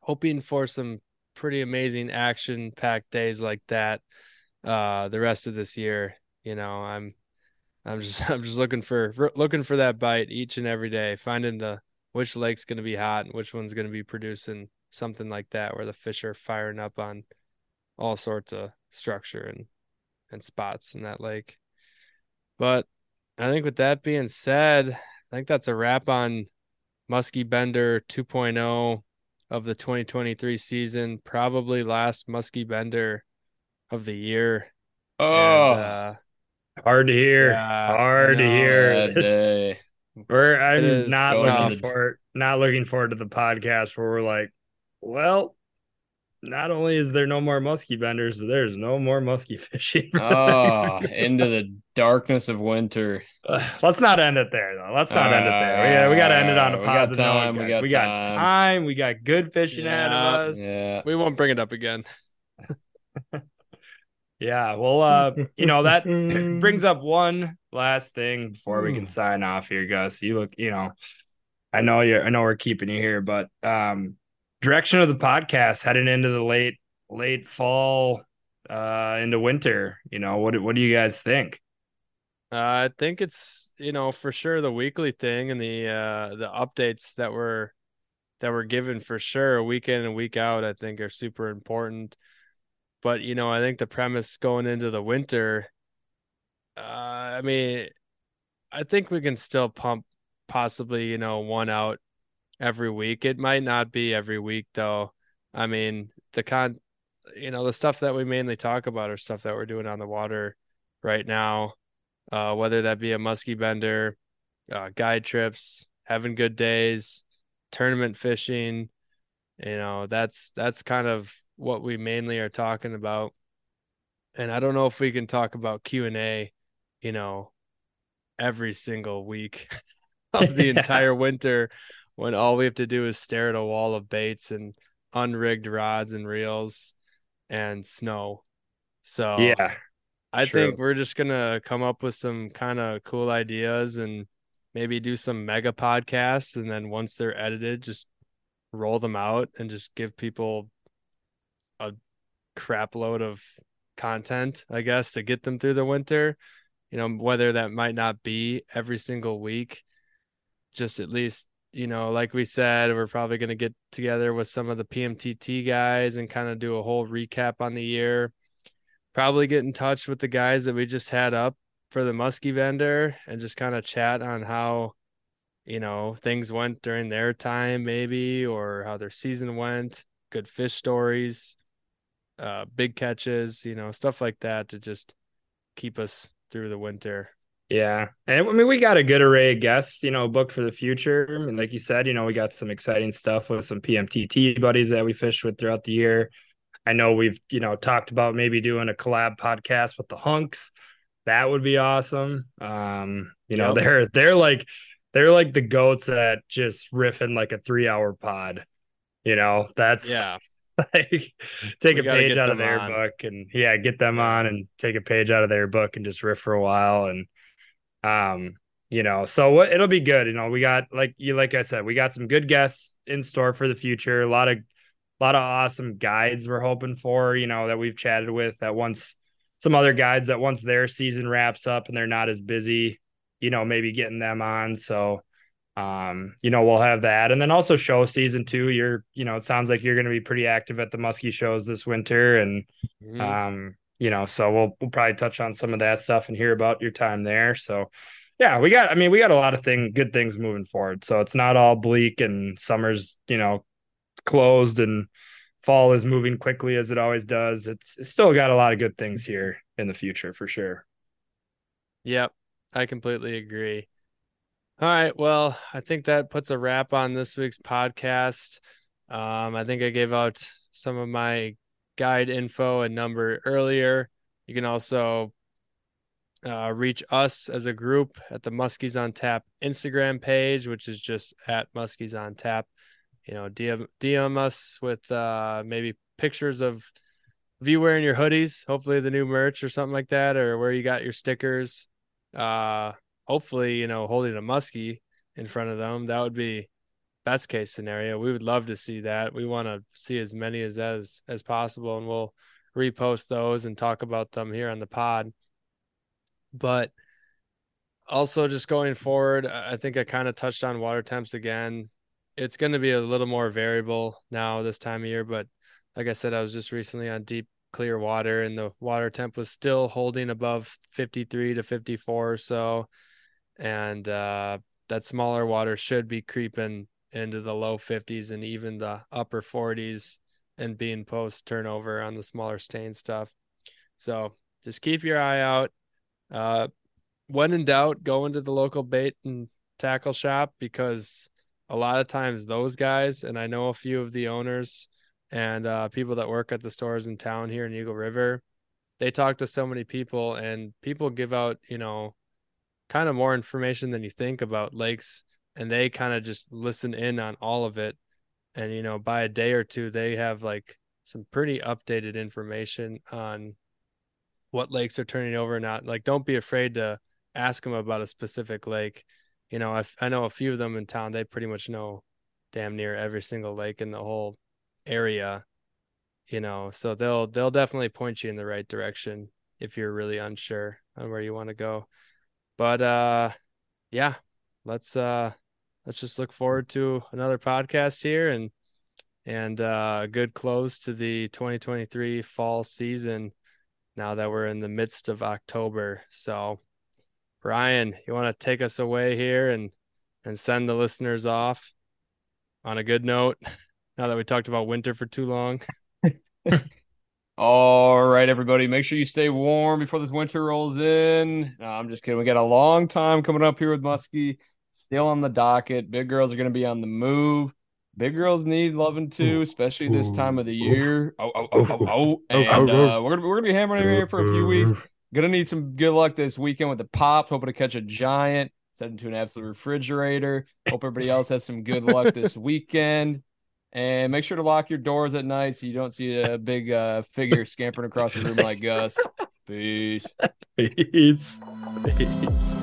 hoping for some pretty amazing action packed days like that uh the rest of this year. You know i'm i'm just i'm just looking for for- looking for that bite each and every day finding the which lake's going to be hot and which one's going to be producing something like that where the fish are firing up on all sorts of structure and and spots in that lake but i think with that being said i think that's a wrap on muskie bender 2.0 of the 2023 season probably last muskie bender of the year Oh, and, uh, Hard to hear. Yeah, Hard to hear. This, day. We're I'm not going looking into- forward not looking forward to the podcast where we're like, well, not only is there no more muskie benders, but there's no more muskie fishing. for the Oh, into the darkness of winter. Uh, let's not end it there though. Let's not end it there. Yeah, we got to end it on a Uh, we got positive time, note. we guys. got we got time. time. We got good fishing ahead Yeah, of us. Yeah. We won't bring it up again. Yeah, well, uh, you know that brings up one last thing before we can sign off here, Gus. You look, you know, I know you, I know we're keeping you here, but um, direction of the podcast heading into the late, late fall, uh, into winter. You know, what what do you guys think? Uh, I think it's you know for sure the weekly thing and the uh the updates that were that were given for sure week in and week out. I think are super important. But you know, I think the premise going into the winter, uh, I mean, I think we can still pump possibly you know one out every week. It might not be every week though. I mean, the con, you know, the stuff that we mainly talk about are stuff that we're doing on the water right now uh, whether that be a muskie bender, uh, guide trips, having good days, tournament fishing. You know, that's that's kind of what we mainly are talking about. And I don't know if we can talk about Q and A, you know, every single week of the Yeah. entire winter when all we have to do is stare at a wall of baits and unrigged rods and reels and snow. So yeah, I True. think we're just gonna come up with some kind of cool ideas and maybe do some mega podcasts, and then once they're edited, just roll them out and just give people a crap load of content, I guess, to get them through the winter. You know, whether that might not be every single week, just at least, you know, like we said, we're probably gonna get together with some of the PMTT guys and kind of do a whole recap on the year. Probably get in touch with the guys that we just had up for the muskie bender and just kind of chat on how you know things went during their time maybe or how their season went good fish stories uh big catches you know stuff like that to just keep us through the winter Yeah. And I mean, we got a good array of guests, you know, booked for the future. I mean, like you said, you know, we got some exciting stuff with some PMTT buddies that we fished with throughout the year. I know we've, you know, talked about maybe doing a collab podcast with the hunks. That would be awesome. Um, you know, Yep. they're they're like they're like the goats that just riffing like a three hour pod. You know, that's yeah like take We a page out of their on. book and yeah, get them on and take a page out of their book and just riff for a while and um you know, so what it'll be good. You know, we got like you like I said, we got some good guests in store for the future. A lot of a lot of awesome guides we're hoping for, you know, that we've chatted with that once some other guides that once their season wraps up and they're not as busy, you know, maybe getting them on. So um, you know, we'll have that. And then also show season two. You're, you know, it sounds like you're gonna be pretty active at the muskie shows this winter. And Mhm. um, you know, so we'll we'll probably touch on some of that stuff and hear about your time there. So yeah, we got I mean, we got a lot of thing good things moving forward. So it's not all bleak and summer's, you know, closed and fall is moving quickly as it always does. It's, it's still got a lot of good things here in the future for sure. Yep, I completely agree. All right, well, I think that puts a wrap on this week's podcast. Um, I think I gave out some of my guide info and number earlier. You can also uh, reach us as a group at the Muskies on Tap Instagram page, which is just at Muskies on Tap. You know, DM, DM us with uh, maybe pictures of you wearing your hoodies, hopefully the new merch or something like that, or where you got your stickers. Uh, hopefully, you know, holding a muskie in front of them. That would be best case scenario. We would love to see that. We want to see as many as as, as possible, and we'll repost those and talk about them here on the pod. But also, just going forward, I think I kind of touched on water temps again. It's going to be a little more variable now this time of year, but like I said, I was just recently on deep clear water and the water temp was still holding above 53 to 54 or so. And uh, that smaller water should be creeping into the low 50s and even the upper 40s and being post turnover on the smaller stain stuff. So just keep your eye out. Uh, when in doubt, go into the local bait and tackle shop because a lot of times those guys, and I know a few of the owners and uh, people that work at the stores in town here in Eagle River, they talk to so many people, and people give out, you know, kind of more information than you think about lakes, and they kind of just listen in on all of it. And, you know, by a day or two, they have like some pretty updated information on what lakes are turning over or not. Like, don't be afraid to ask them about a specific lake. You know, I, I know a few of them in town, they pretty much know damn near every single lake in the whole area you know so they'll they'll definitely point you in the right direction if you're really unsure on where you want to go but uh yeah let's uh let's just look forward to another podcast here and and uh a good close to the 2023 fall season now that we're in the midst of October. So Brian you want to take us away here and and send the listeners off on a good note now that we talked about winter for too long All right, everybody, make sure you stay warm before this winter rolls in. No, I'm just kidding. We got a long time coming up here with Muskie. Still on the docket. Big girls are going to be on the move. Big girls need loving too, especially this time of the year. Oh, oh, oh, oh, oh. And uh, we're gonna we're gonna be hammering in here for a few weeks. Gonna need some good luck this weekend with the pops. Hoping to catch a giant. Set into an absolute refrigerator. Hope everybody else has some good luck this weekend. And make sure to lock your doors at night so you don't see a big uh, figure scampering across the room like Gus. Peace. Peace. Peace.